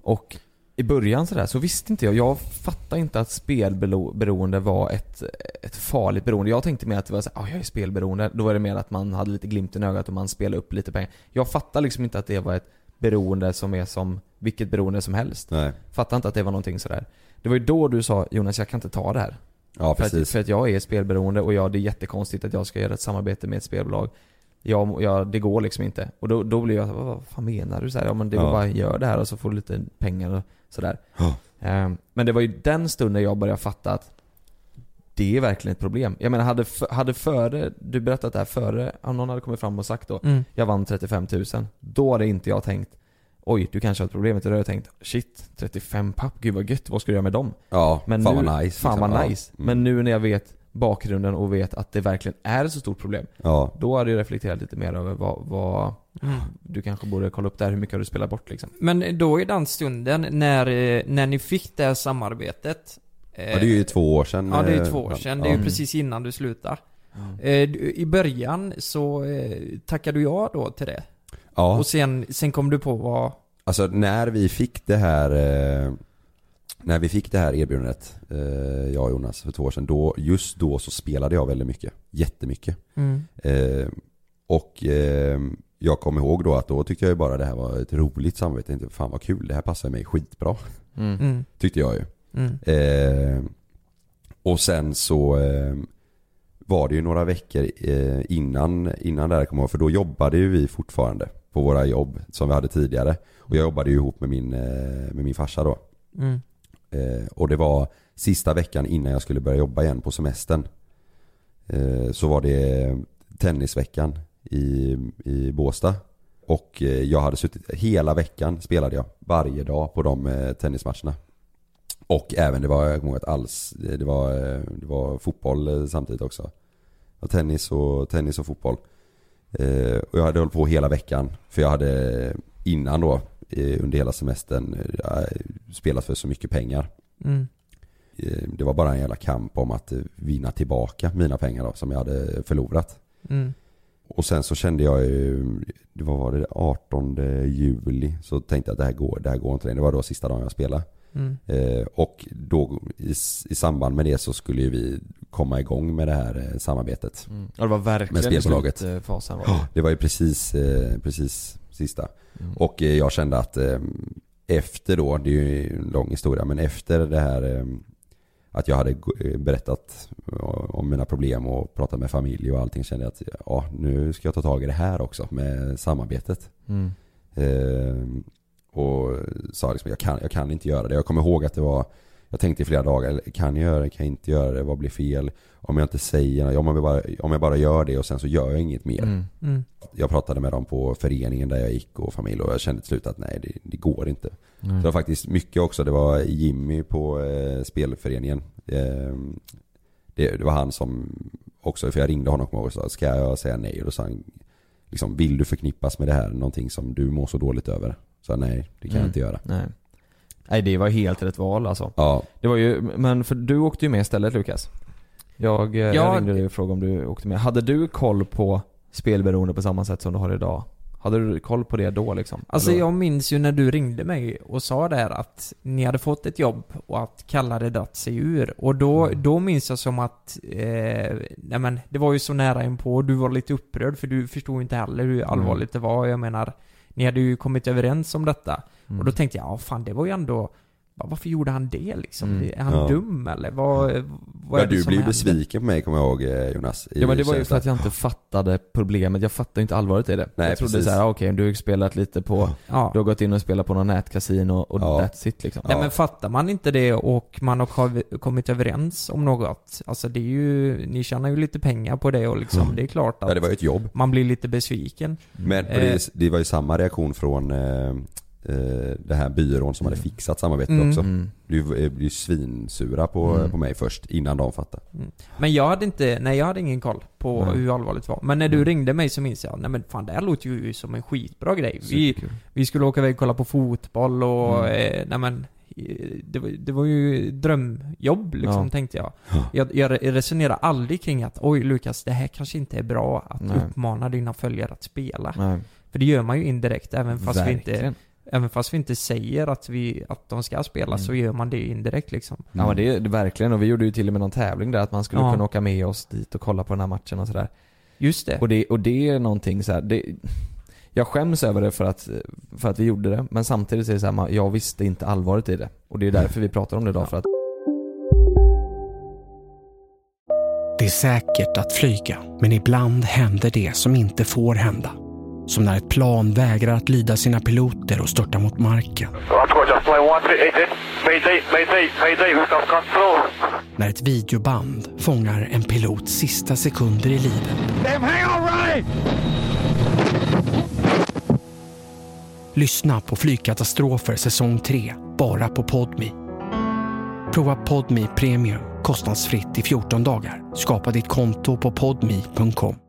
Och i början sådär så visste inte jag, jag fattade inte att spelberoende var ett, ett farligt beroende. Jag tänkte mer att det var såhär, ah, jag är spelberoende. Då var det mer att man hade lite glimten i ögat och man spelade upp lite pengar. Jag fattade liksom inte att det var ett beroende som är som vilket beroende som helst. Nej. Fattade inte att det var någonting sådär. Det var ju då du sa Jonas, jag kan inte ta det här. Ja För att, precis. för att jag är spelberoende och jag, det är jättekonstigt att jag ska göra ett samarbete med ett spelbolag jag, jag, det går liksom inte. Och då, då blir jag vad, vad fan menar du? Så här, ja men det är Ja. bara gör det här och så får du lite pengar och sådär. Ja. Eh, Men det var ju den stunden jag började fatta att det är verkligen ett problem. Jag menar hade, hade före, du berättat det här före, om någon hade kommit fram och sagt då Mm. Jag vann 35 000. Då hade inte jag tänkt Oj, du kanske har ett problem. Då hade jag tänkt Shit, 35 papp, gud vad gött, vad ska du göra med dem? Ja, Men fan nu, vad nice. Fan liksom. vad Ja. nice. Mm. Men nu när jag vet bakgrunden och vet att det verkligen är ett så stort problem Ja. Då hade jag reflekterat lite mer över vad, vad Mm. Du kanske borde kolla upp där, hur mycket har du spelat bort liksom? Men då i den stunden när, eh, när ni fick det här samarbetet eh, Ja, det är ju två år sedan. Ja det är ju eh, två år sedan, det är ju Mm. precis innan du slutade. Mm. Eh, I början så eh, tackade du ja då till det. Ja, Och sen, sen kom du på vad... alltså när vi fick det här eh, När vi fick det här erbjudandet, eh, jag och Jonas för två år sedan, då, just då så spelade jag väldigt mycket. Jättemycket. Mm. Eh, och eh, jag kommer ihåg då att då tyckte jag ju bara det här var ett roligt samarbete. Tänkte fan vad kul, det här passar mig skitbra. Mm. Mm. Tyckte jag ju. Mm. Eh, och sen så eh, var det ju några veckor eh, innan, innan det här kom ihåg, för då jobbade ju vi fortfarande på våra jobb som vi hade tidigare. Och jag jobbade ju ihop med min, eh, med min farsa då. Mm. Eh, och det var sista veckan innan jag skulle börja jobba igen på semestern. Eh, så var det tennisveckan i, i Båstad. Och eh, jag hade suttit, hela veckan spelade jag varje dag på de eh, tennismatcherna. Och även, det var, jag kommer ihåg att alls, eh, det var, eh, det var fotboll eh, samtidigt också. Och tennis och, tennis och fotboll. Eh, och jag hade hållit på hela veckan. För jag hade innan då, under hela semestern, eh, spelat för så mycket pengar. Mm. Eh, Det var bara en jävla kamp om att eh, vinna tillbaka mina pengar då, som jag hade förlorat. Mm. Och sen så kände jag ju, det var, var det 18 juli, så tänkte jag att det här går, det här går inte längre. Det var då sista dagen jag spelade. Mm. Eh, och då i, i samband med det så skulle ju vi komma igång med det här samarbetet. Mm. Ja det var verkligen Med spelbolaget. i slutfasen var det. Ja, det var ju precis, eh, precis sista. Mm. Och eh, jag kände att eh, efter då, det är ju en lång historia, men efter det här eh, att jag hade berättat om mina problem och pratat med familj och allting kände jag att ja, nu ska jag ta tag i det här också med samarbetet. Mm. Eh, och sa liksom, jag kan, jag kan inte göra det. Jag kommer ihåg att det var, jag tänkte i flera dagar, kan jag göra det, kan jag inte göra det, vad blir fel? Om jag inte säger, om jag bara, om jag bara gör det och sen så gör jag inget mer. Mm. Mm. Jag pratade med dem på föreningen där jag gick och familj och jag kände till slut att nej, det, det går inte. Mm. Det var faktiskt mycket också, det var Jimmy på eh, spelföreningen. Eh, det, det var han som också, för jag ringde honom och sa, ska jag säga nej? Och då sa han, liksom, vill du förknippas med det här, någonting som du mår så dåligt över? Så nej, det kan jag Mm. inte göra. Nej. Nej det var helt rätt val alltså. Ja, Det var ju, men för du åkte ju med istället Lukas. Jag, eh, Ja, jag ringde dig och frågade om du åkte med. Hade du koll på spelberoende på samma sätt som du har idag? Hade du koll på det då liksom? Alltså jag minns ju när du ringde mig och sa där att ni hade fått ett jobb och att Kalle hade dratt sig ur. Och då, Mm. då minns jag som att, eh, nej men det var ju så nära inpå och du var lite upprörd för du förstod inte heller hur allvarligt det var. Jag menar, ni hade ju kommit överens om detta. Mm. Och då tänkte jag, ja fan det var ju ändå, varför gjorde han det liksom? Mm. Är han Ja. dum eller? Vad, vad ja är det du som blev händer? besviken på mig kommer jag ihåg eh, Jonas. Ja men det var ju för att jag inte fattade problemet, jag fattade inte allvaret i det. Nej, jag trodde precis. såhär, okej du har spelat lite på, Ja. du har gått in och spelat på någon nätkasino och Ja. that's it liksom. Nej men fattar man inte det och man har kommit överens om något, alltså det är ju, ni tjänar ju lite pengar på det och liksom, Mm. det är klart att Ja det var ett jobb. man blir lite besviken. Men och Eh. det, det var ju samma reaktion från eh, eh, den här byrån som hade fixat samarbetet Mm. också. Mm. Du blev ju svinsura på, Mm. på mig först innan de fattade. Men jag hade inte, nej jag hade ingen koll på Nej. hur allvarligt det var. Men när du Mm. ringde mig så minns jag, nej men fan det här låter ju som en skitbra grej. Vi, vi skulle åka iväg och kolla på fotboll och, Mm. eh, nej men eh, det var, det var ju drömjobb liksom Ja. tänkte jag. Ja. jag. Jag resonerar aldrig kring att oj Lukas, det här kanske inte är bra att Nej. uppmana dina följare att spela. Nej. För det gör man ju indirekt även fast vi inte Verkligen. Även fast vi inte säger att, vi, att de ska spela Mm. så gör man det indirekt liksom. Ja men det är det verkligen, och vi gjorde ju till och med någon tävling där att man skulle Ja. kunna åka med oss dit och kolla på den här matchen och sådär. Just det. Och det, och det är någonting så här, det, jag skäms över det för att, för att vi gjorde det, men samtidigt så är det så här, man- jag visste inte allvaret i det. Och det är därför vi pratar om det idag, för att Det är säkert att flyga, men ibland händer det som inte får hända. Som när ett plan vägrar att lyda sina piloter och störtar mot marken. När ett videoband fångar en pilots sista sekunder i livet. Lyssna på Flygkatastrofer säsong 3, bara på Podmi. Prova Podmi Premium kostnadsfritt i 14 dagar. Skapa ditt konto på podmi.com.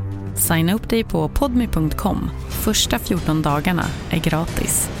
Signa upp dig på podmy.com. Första 14 dagarna är gratis.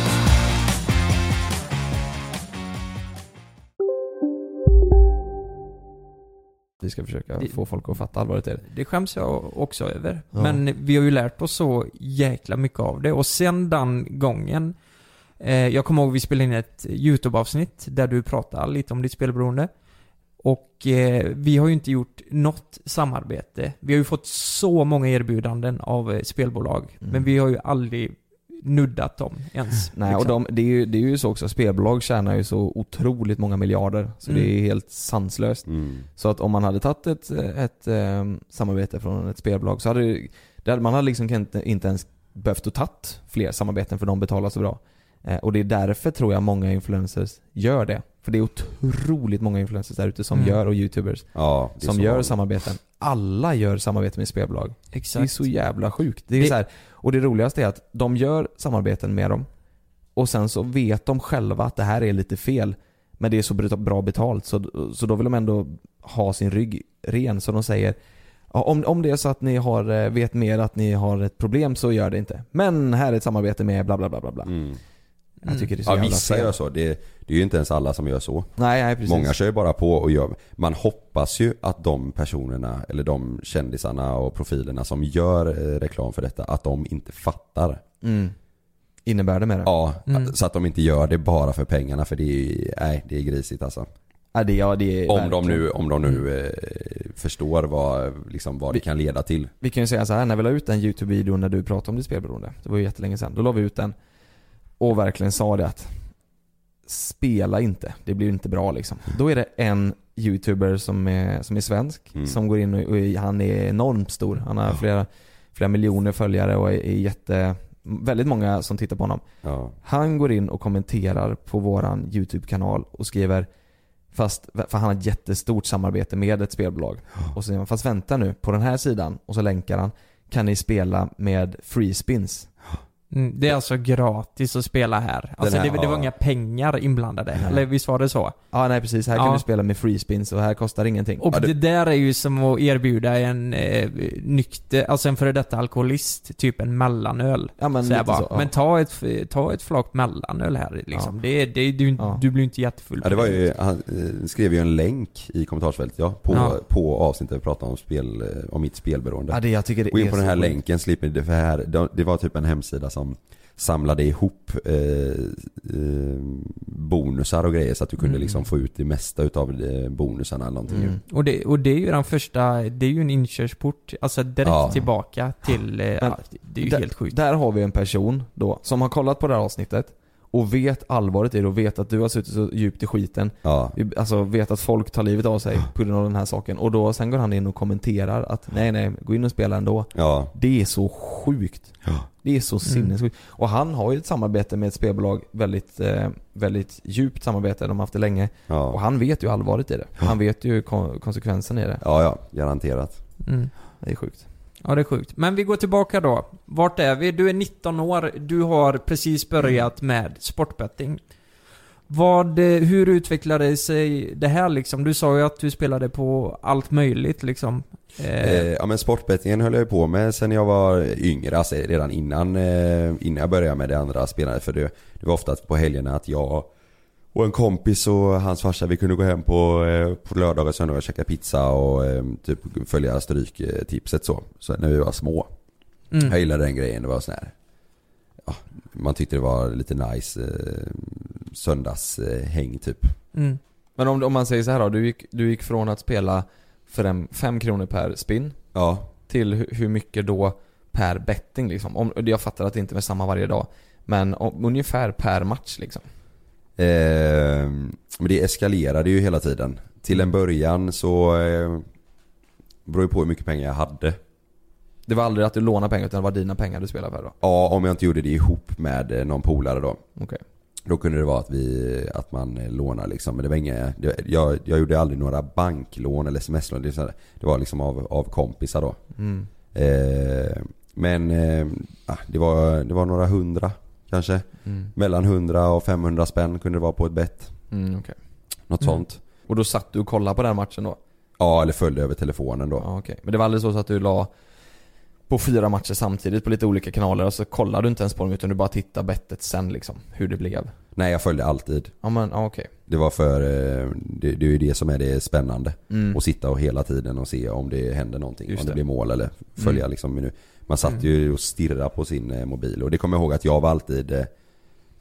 Vi ska försöka få folk att fatta allvaret i det. Det skäms jag också över. Ja. Men vi har ju lärt oss så jäkla mycket av det. Och sen den gången, eh, jag kommer ihåg vi spelade in ett YouTube-avsnitt där du pratade lite om ditt spelberoende. Och eh, vi har ju inte gjort något samarbete. Vi har ju fått så många erbjudanden av eh, spelbolag. Mm. Men vi har ju aldrig nuddat dem ens. Nej, och liksom. de, det, är ju, det är ju så också, spelbolag tjänar ju så otroligt många miljarder. Så Mm. det är helt sanslöst. Mm. Så att om man hade tagit ett, ett eh, samarbete från ett spelbolag så hade det, hade, man hade liksom inte, inte ens behövt att tatt fler samarbeten för de betalar så bra. Eh, och det är därför tror jag många influencers gör det. För det är otroligt många influencers där ute som Mm. gör, och youtubers, Ja, som gör vanligt. samarbeten. Alla gör samarbete med spelbolag. Exakt. Det är så jävla sjukt. Det är Det- så här, och det roligaste är att de gör samarbeten med dem och sen så vet de själva att det här är lite fel men det är så bra- betalt så, så då vill de ändå ha sin rygg ren så de säger om, om det är så att ni har, eh, vet mer att ni har ett problem så gör det inte. Men här är ett samarbete med bla bla bla bla bla. Mm. Jag tycker det är så Ja jävla vissa fel. gör så. Det, det är ju inte ens alla som gör så. Nej, nej precis. Många kör ju bara på och gör, man hoppas ju att de personerna, eller de kändisarna och profilerna som gör eh, reklam för detta, att de inte fattar. Mm. Innebär det med det? Ja, Mm. att- så att de inte gör det bara för pengarna för det är, nej, det är grisigt alltså. Ja, det, ja, det är Om de verkligen- nu, om de nu eh, förstår vad, liksom, vad det kan leda till. Vi kan ju säga så här, när vi la ut den YouTube-videon när du pratade om ditt spelberoende, det var ju jättelänge sedan, då la vi ut den och verkligen sa det att spela inte, det blir inte bra liksom. Då är det en YouTuber som är, som är svensk, Mm. som går in och, och han är enormt stor. Han har flera, flera miljoner följare och är, är jätte, väldigt många som tittar på honom. Ja. Han går in och kommenterar på våran YouTube-kanal och skriver Fast, för han har ett jättestort samarbete med ett spelbolag. Och så säger han, fast vänta nu, på den här sidan, och så länkar han, kan ni spela med free spins. Mm, det är alltså gratis att spela här. Alltså här- det, det var ja. inga pengar inblandade. Eller visst var det så? Ja nej precis, här Ja. kan du spela med free spins och här kostar ingenting. Och det där är ju som att erbjuda en eh, nykter, alltså en före detta alkoholist, typ en mellanöl. Ja, men Så lite bara, så, ja. Men ta ett, ta ett flak mellanöl här liksom. Det, det, du, du blir inte jättefull. Ja det var ju, han eh, skrev ju en länk i kommentarsfältet ja, på, Ja. på avsnittet vi pratade om spel, eh, om mitt spelberoende. Ja, det- jag tycker det Gå in är på den här länken, slipper det för här, det- det var typ en hemsida som samlade ihop eh, eh, bonusar och grejer så att du kunde Mm. liksom få ut det mesta utav eh, bonusarna eller någonting Mm. Och det, och det är ju den första, det är ju en inkörsport, alltså direkt Ja. tillbaka till, eh, ja, det är ju där, helt sjukt. Där har vi en person då, som har kollat på det här avsnittet och vet allvaret i det och vet att du har suttit så djupt i skiten. Ja. Alltså vet att folk tar livet av sig på grund av den här saken. Och då sen går han in och kommenterar att nej nej, gå in och spela ändå. Ja. Det är så sjukt. Det är så sinnessjukt. Och han har ju ett samarbete med ett spelbolag, väldigt, eh, väldigt djupt samarbete, de har haft det länge. Ja. Och han vet ju allvaret i det. Han vet ju kon- konsekvensen i det. Ja, ja, garanterat. Mm. Det är sjukt. Ja, det är sjukt. Men vi går tillbaka då. Vart är vi? Du är 19 år, du har precis börjat med sportbetting. Vad, eh, hur utvecklade sig det här liksom? Du sa ju att du spelade på allt möjligt liksom. Eh, Eh, ja men sportbettingen höll jag ju på med sen jag var yngre, alltså redan innan, eh, innan jag började med det andra spelandet. För det, det var ofta på helgerna att jag och en kompis och hans farsa, vi kunde gå hem på, eh, på lördagar och söndagar och käka pizza och eh, typ följa stryktipset så. Så när vi var små. Mm. Jag gillade den grejen, det var sån här, ja, man tyckte det var lite nice eh, söndagshäng typ. mm. Men om, om man säger så här då, du gick, du gick från att spela för en, fem kronor per spin Ja. till hu, hur mycket då per betting liksom? Om, jag fattar att det inte är samma varje dag. Men om, ungefär per match liksom. Eh, men det eskalerade ju hela tiden. Till en början så eh, beror ju på hur mycket pengar jag hade. Det var aldrig att du lånade pengar utan det var dina pengar du spelade för då? Ja, om jag inte gjorde det ihop med eh, någon polare då. Okej. Då kunde det vara att vi, att man eh, lånar liksom. Men det var inga, det, jag, jag gjorde aldrig några banklån eller sms-lån. Det, det var liksom av, av kompisar då. Mm. Eh, men eh, ah, det, var, det var några hundra kanske. Mm. Mellan 100 och 500 spänn kunde det vara på ett bett. Mm, okej. Något Mm. sånt. Och då satt du och kollade på den matchen då? Ja, eller följde över telefonen då. Ja, okej. Men det var aldrig så att du la på fyra matcher samtidigt på lite olika kanaler och så kollade du inte ens på dem utan du bara tittade bettet sen liksom, hur det blev? Nej, jag följde alltid. Ja men, ja, okej. Det var för, eh, det, det är ju det som är det spännande. Mm. Att sitta och hela tiden och se om det händer någonting. Just om det, det. blir mål eller följa Mm. liksom nu. Man satt Mm. ju och stirrade på sin eh, mobil. Och det kommer jag ihåg att jag var alltid, eh,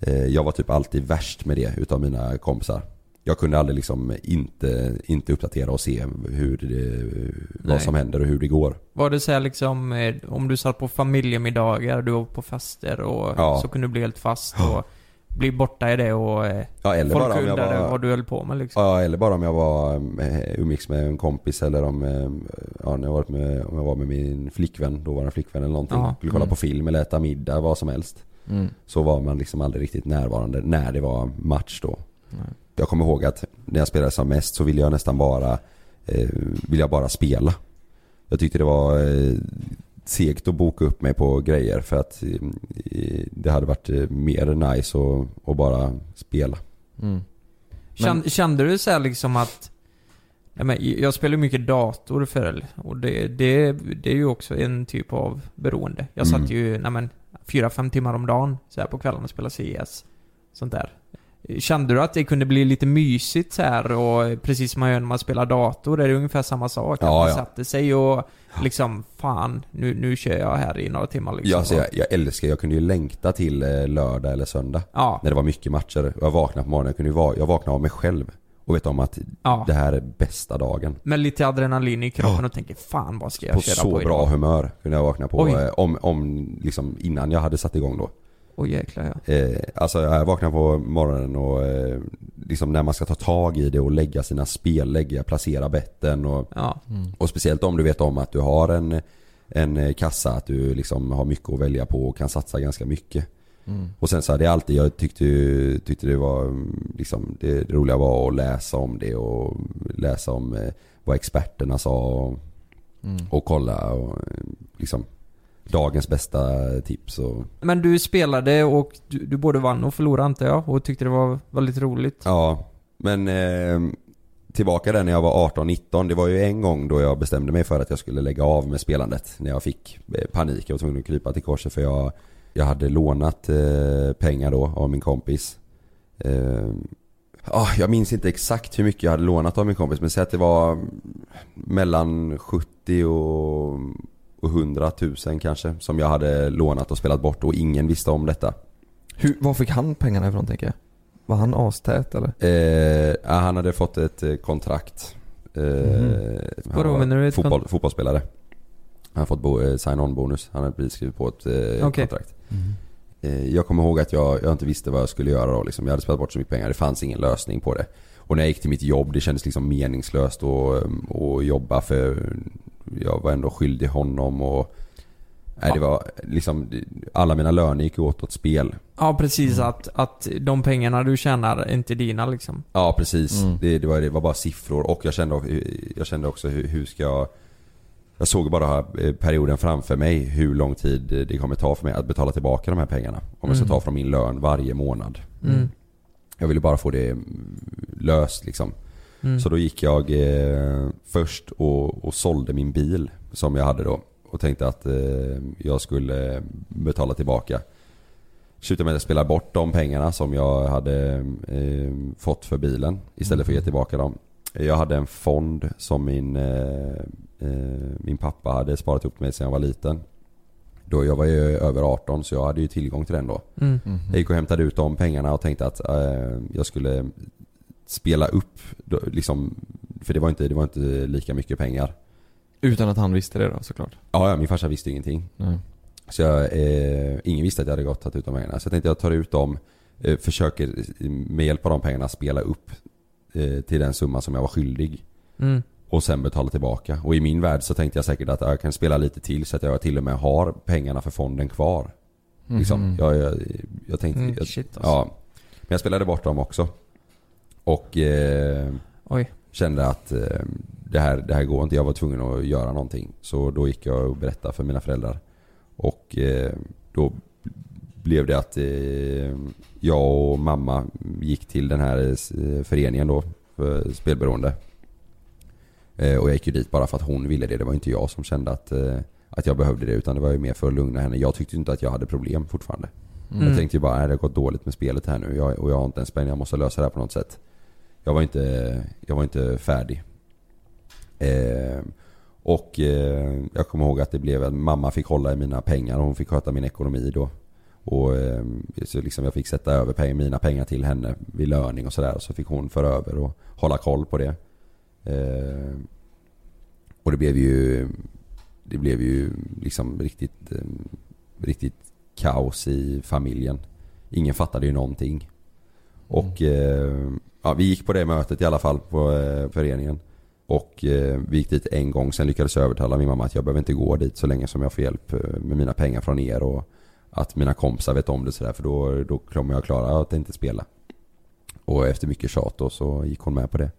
eh, jag var typ alltid värst med det utav mina kompisar. Jag kunde aldrig liksom inte, inte uppdatera och se hur det, vad som händer och hur det går. Var det så liksom, om du satt på familjemiddagar, du var på fester och Ja. så kunde du bli helt fast och bli borta i det och eh, Ja, eller folk bara om jag undrade var- vad du höll på med liksom. Ja, eller bara om jag var eh, umgicks med en kompis eller om, eh, ja, när jag varit med, om jag var med min flickvän, då var det flickvän eller någonting. Ja. Skulle kolla Mm. på film eller äta middag, vad som helst. Mm. Så var man liksom aldrig riktigt närvarande när det var match då. Nej. Jag kommer ihåg att när jag spelade som mest så ville jag nästan bara, eh, ville jag bara spela. Jag tyckte det var eh, segt att boka upp mig på grejer för att eh, det hade varit eh, mer nice att, att bara spela. Mm. Kände, kände du så här liksom att Nej, men jag spelar ju mycket dator förr och det, det, det är ju också en typ av beroende. Jag Mm. satt ju, nej men, fyra, fem timmar om dagen så här på kvällen och spelade CS. Sånt där. Kände du att det kunde bli lite mysigt så här och precis som man gör när man spelar dator, är det ungefär samma sak? Ja, att man ja. satte sig och liksom, fan, nu, nu kör jag här i några timmar liksom. Ja, alltså jag, jag älskar, jag kunde ju längta till eh, lördag eller söndag. Ja. När det var mycket matcher. Jag vaknade på morgonen, jag, kunde ju va- jag vaknade av mig själv. Och vet om att Ja. det här är bästa dagen. Med lite adrenalin i kroppen Ja. och tänker, fan vad ska jag På köra så på bra idag? humör kunde jag vakna på. Oj. eh, Om, om liksom innan jag hade satt igång då. Åh jäklar ja. Eh, alltså jag vaknar på morgonen och eh, liksom när man ska ta tag i det och lägga sina spel, lägga, placera betten och, Ja. Mm. och speciellt om du vet om att du har en, en eh, kassa, att du liksom har mycket att välja på och kan satsa ganska mycket. Mm. Och sen så det är alltid, jag tyckte, tyckte det var liksom, det, det roliga var att läsa om det och läsa om eh, vad experterna sa och, Mm. och kolla och eh, liksom dagens bästa tips och Men du spelade och du, du både vann och förlorade antar jag och tyckte det var väldigt roligt. Ja, men eh, tillbaka där när jag var 18-19. Det var ju en gång då jag bestämde mig för att jag skulle lägga av med spelandet. När jag fick eh, panik. Jag var tvungen att krypa till korset för jag, jag hade lånat eh, pengar då av min kompis. Eh, jag minns inte exakt hur mycket jag hade lånat av min kompis men säg att det var mellan 70 och, och 100 000 kanske som jag hade lånat och spelat bort och ingen visste om detta. Hur, var fick han pengarna ifrån tänker jag? Var han astät eller? Eh, han hade fått ett eh, kontrakt. Eh, han Vadå, menar du fotboll, fotbollsspelare. Han har fått bo, eh, sign-on bonus. Han hade precis skrivit på ett eh, Okej. kontrakt. Eh, jag kommer ihåg att jag, jag inte visste vad jag skulle göra då liksom. Jag hade spelat bort så mycket pengar. Det fanns ingen lösning på det. Och när jag gick till mitt jobb, det kändes liksom meningslöst att, att jobba för jag var ändå skyldig honom och Nej det var liksom, alla mina löner gick åt åt spel. Ja precis, att, att de pengarna du tjänar är inte dina liksom. Ja precis. Mm. Det, det, var, det var bara siffror och jag kände, jag kände också hur, hur ska jag Jag såg bara eh, perioden framför mig hur lång tid det kommer ta för mig att betala tillbaka de här pengarna. Om jag ska Mm. ta från min lön varje månad. Mm. Jag ville bara få det mm, löst liksom. Mm. Så då gick jag eh, först och, och sålde min bil som jag hade då. Och tänkte att eh, jag skulle betala tillbaka. Slutade med att jag spelade bort de pengarna som jag hade eh, fått för bilen. Istället för att ge tillbaka dem. Jag hade en fond som min, eh, eh, min pappa hade sparat upp med sedan jag var liten. Då jag var ju över 18 så jag hade ju tillgång till den då. Mm. Jag gick och hämtade ut de pengarna och tänkte att eh, jag skulle spela upp, liksom, för det var, inte, det var inte lika mycket pengar. Utan att han visste det då såklart? Ja, ja min farsa visste ingenting. Nej. Så jag, eh, ingen visste att jag hade gått och tagit ut de pengarna. Så jag tänkte jag tar ut dem, eh, försöker med hjälp av de pengarna spela upp eh, till den summa som jag var skyldig. Mm. Och sen betala tillbaka. Och i min värld så tänkte jag säkert att jag kan spela lite till så att jag till och med har pengarna för fonden kvar. Liksom. Mhm. Jag, jag, jag tänkte... Mm, jag, shit, alltså. Ja. Men jag spelade bort dem också. Och eh, kände att eh, det, här, det här går inte. Jag var tvungen att göra någonting. Så då gick jag och berättade för mina föräldrar. Och eh, då blev det att eh, jag och mamma gick till den här eh, föreningen då för spelberoende. Eh, och jag gick ju dit bara för att hon ville det. Det var inte jag som kände att, att jag behövde det. Utan det var ju mer för att lugna henne. Jag tyckte inte att jag hade problem fortfarande. Mm. Jag tänkte ju bara, det har gått dåligt med spelet här nu. Jag, och jag har inte en spänn. Jag måste lösa det här på något sätt. Jag var inte, jag var inte färdig. Eh, och eh, jag kommer ihåg att det blev att mamma fick hålla i mina pengar och hon fick sköta min ekonomi då. Och eh, så liksom jag fick sätta över pengar, mina pengar till henne vid löning och sådär. Så fick hon föra över och hålla koll på det. Eh, och det blev ju Det blev ju liksom riktigt eh, Riktigt kaos i familjen. Ingen fattade ju någonting. Och eh, ja, vi gick på det mötet i alla fall på eh, föreningen. Och eh, vi gick dit en gång, sen lyckades jag övertala min mamma att jag behöver inte gå dit så länge som jag får hjälp eh, med mina pengar från er och att mina kompisar vet om det sådär för då, då kommer jag klara att inte spela. Och efter mycket tjat då så gick hon med på det.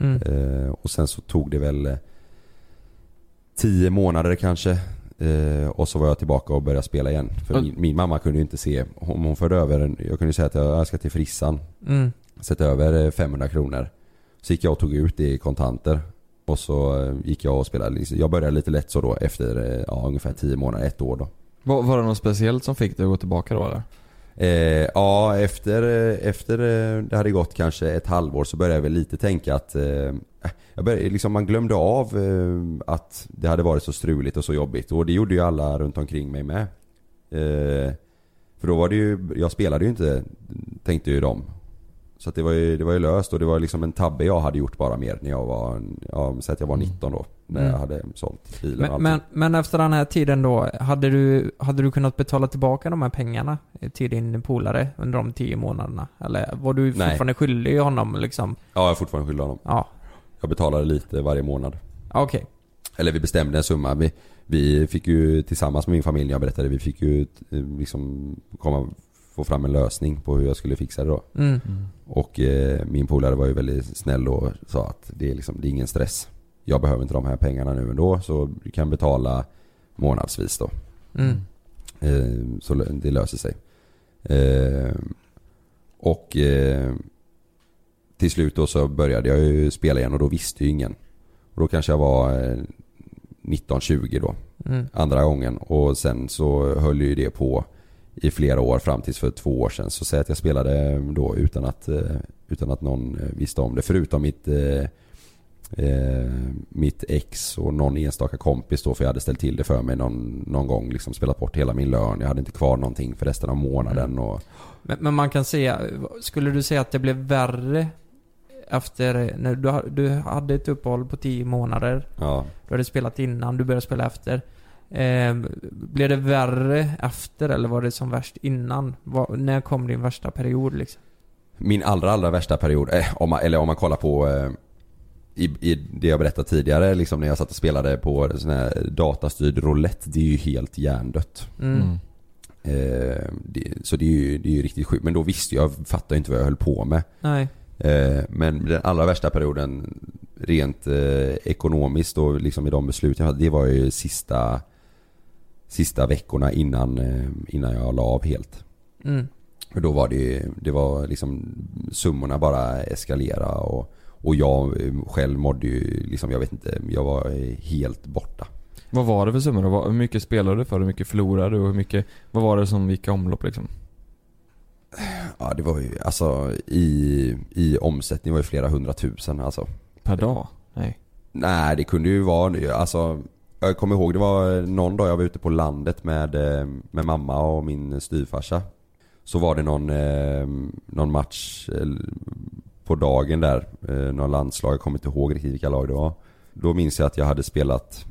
Mm. Eh, och sen så tog det väl eh, tio månader kanske. Eh, och så var jag tillbaka och började spela igen. För Och- min, min mamma kunde ju inte se, om hon förde över en, jag kunde ju säga att jag, jag ska till frissan. Mm. Sätta över eh, 500 kronor. Så gick jag och tog ut det i kontanter. Och så eh, gick jag och spelade, jag började lite lätt så då efter eh, ja, ungefär 10 månader, ett år då. Var, var det något speciellt som fick dig att gå tillbaka då eller? Eh, ja, efter, eh, efter eh, det hade gått kanske ett halvår så började jag väl lite tänka att eh, jag började, liksom, man glömde av eh, att det hade varit så struligt och så jobbigt. Och det gjorde ju alla runt omkring mig med. Eh, för då var det ju, jag spelade ju inte, tänkte ju de. Så det var ju, det var ju löst och det var liksom en tabbe jag hade gjort bara mer när jag var, ja, säg att jag var 19 då. När Mm. jag hade sålt bilen Men, men, men efter den här tiden då, hade du, hade du kunnat betala tillbaka de här pengarna till din polare under de tio månaderna? Eller var du Nej. fortfarande skyldig honom liksom? Ja, jag är fortfarande skyldig honom. Ja. Jag betalade lite varje månad. Okej. Eller vi bestämde en summa. Vi, vi fick ju tillsammans med min familj, jag berättade, vi fick ju eh, liksom komma, få fram en lösning på hur jag skulle fixa det då. Mm. Och eh, min polare var ju väldigt snäll och sa att det är liksom, det är ingen stress. Jag behöver inte de här pengarna nu ändå så du kan betala månadsvis då. Mm. Eh, så det löser sig. Eh, och eh, till slut då så började jag ju spela igen och då visste ju ingen. Och då kanske jag var eh, 19-20 då. Mm. Andra gången. Och sen så höll ju det på i flera år fram tills för två år sedan. Så säg att jag spelade då utan att, eh, utan att någon eh, visste om det. Förutom mitt, eh, eh, mitt ex och någon enstaka kompis då. För jag hade ställt till det för mig någon, någon gång. Liksom spelat bort hela min lön. Jag hade inte kvar någonting för resten av månaden. Och, Men, men man kan säga, skulle du säga att det blev värre efter, när du, du hade ett uppehåll på 10 månader. Ja. Du hade spelat innan, du började spela efter. Eh, blev det värre efter eller var det som värst innan? Var, när kom din värsta period liksom? Min allra allra värsta period, eh, om man, eller om man kollar på eh, i, i det jag berättade tidigare, liksom när jag satt och spelade på sån här datastyrd roulette, det är ju helt hjärndött. Mm. Mm. Eh, det, så det är, ju, det är ju riktigt sjukt. Men då visste jag, jag fattade inte vad jag höll på med. Nej. Eh, men den allra värsta perioden rent eh, ekonomiskt och liksom i de beslut jag hade, det var ju sista Sista veckorna innan, eh, innan jag la av helt. Mm. För då var det ju, det var liksom summorna bara eskalera och, och jag eh, själv mådde ju liksom, jag vet inte, jag var eh, helt borta. Vad var det för summor Hur mycket spelade du för? Hur mycket förlorade du? Hur mycket, vad var det som gick i omlopp liksom? Ja det var ju, alltså i, i omsättning var det flera hundratusen alltså. Per dag? Nej. Nej det kunde ju vara, alltså jag kommer ihåg det var någon dag jag var ute på landet med, eh, med mamma och min styvfarsa. Så var det någon, eh, någon match eh, på dagen där, eh, någon landslag, jag kommer inte ihåg riktigt vilka lag det var. Då minns jag att jag hade spelat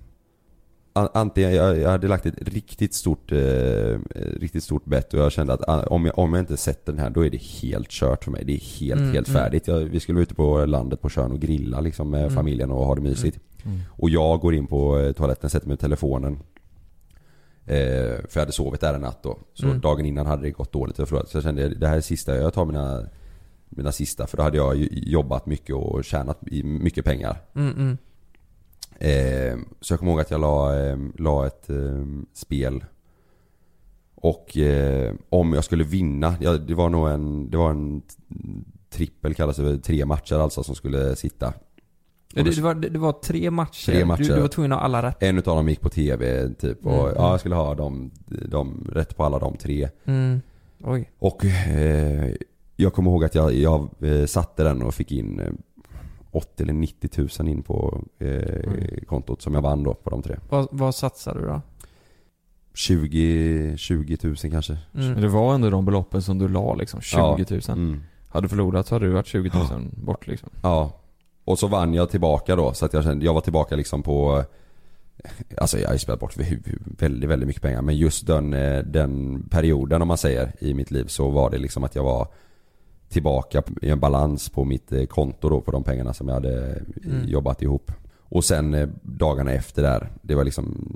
an- Antingen, jag, hade lagt ett riktigt stort, eh, riktigt stort bett och jag kände att ah, om jag, om jag inte sätter den här då är det helt kört för mig. Det är helt, Mm, helt mm. färdigt. Jag, vi skulle vara ute på landet på sjön och grilla liksom med Mm. familjen och ha det mysigt. Mm. Och jag går in på eh, toaletten, sätter mig med telefonen. Eh, för jag hade sovit där en natt då. Så Mm. dagen innan hade det gått dåligt. Jag förlorat. Så jag kände det här är sista, jag tar mina, mina sista. För då hade jag jobbat mycket och tjänat mycket pengar. Mm, mm. Eh, så jag kommer ihåg att jag la, eh, la ett eh, spel. Och eh, om jag skulle vinna, ja, det var nog en, det var en trippel kallas det, tre matcher alltså som skulle sitta. Det, det, var, det, det var tre matcher. Tre matcher. Du, du var tvungen att ha alla rätt. En utav dem gick på TV typ och Mm, ja, mm. jag skulle ha dem, dem, rätt på alla de tre. Mm. Oj. Och eh, jag kommer ihåg att jag, jag eh, satte den och fick in eh, 80 eller 90 tusen in på eh, kontot som jag vann då på de tre. Vad, vad satsar du då? 20, 20 tusen kanske. Mm. Men det var ändå de beloppen som du la liksom, 20 Ja. 000. Mm. Hade du förlorat så hade du varit 20 000 bort liksom. Ja. Och så vann jag tillbaka då så att jag kände, jag var tillbaka liksom på Alltså jag har ju spelat bort väldigt, väldigt mycket pengar men just den, eh, den perioden om man säger i mitt liv så var det liksom att jag var Tillbaka i en balans på mitt eh, konto då på de pengarna som jag hade eh, Mm. jobbat ihop Och sen eh, dagarna efter där, det var liksom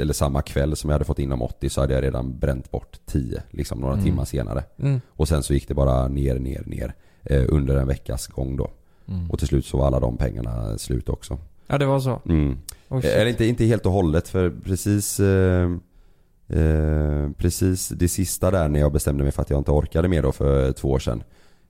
Eller samma kväll som jag hade fått in de 80 så hade jag redan bränt bort 10 liksom några Mm. timmar senare Mm. Och sen så gick det bara ner, ner, ner eh, Under en veckas gång då Mm. och till slut så var alla de pengarna slut också. Ja, det var så. Mm. Oh. Eller inte, inte helt och hållet för precis eh, eh, Precis det sista där när jag bestämde mig för att jag inte orkade mer då för två år sedan.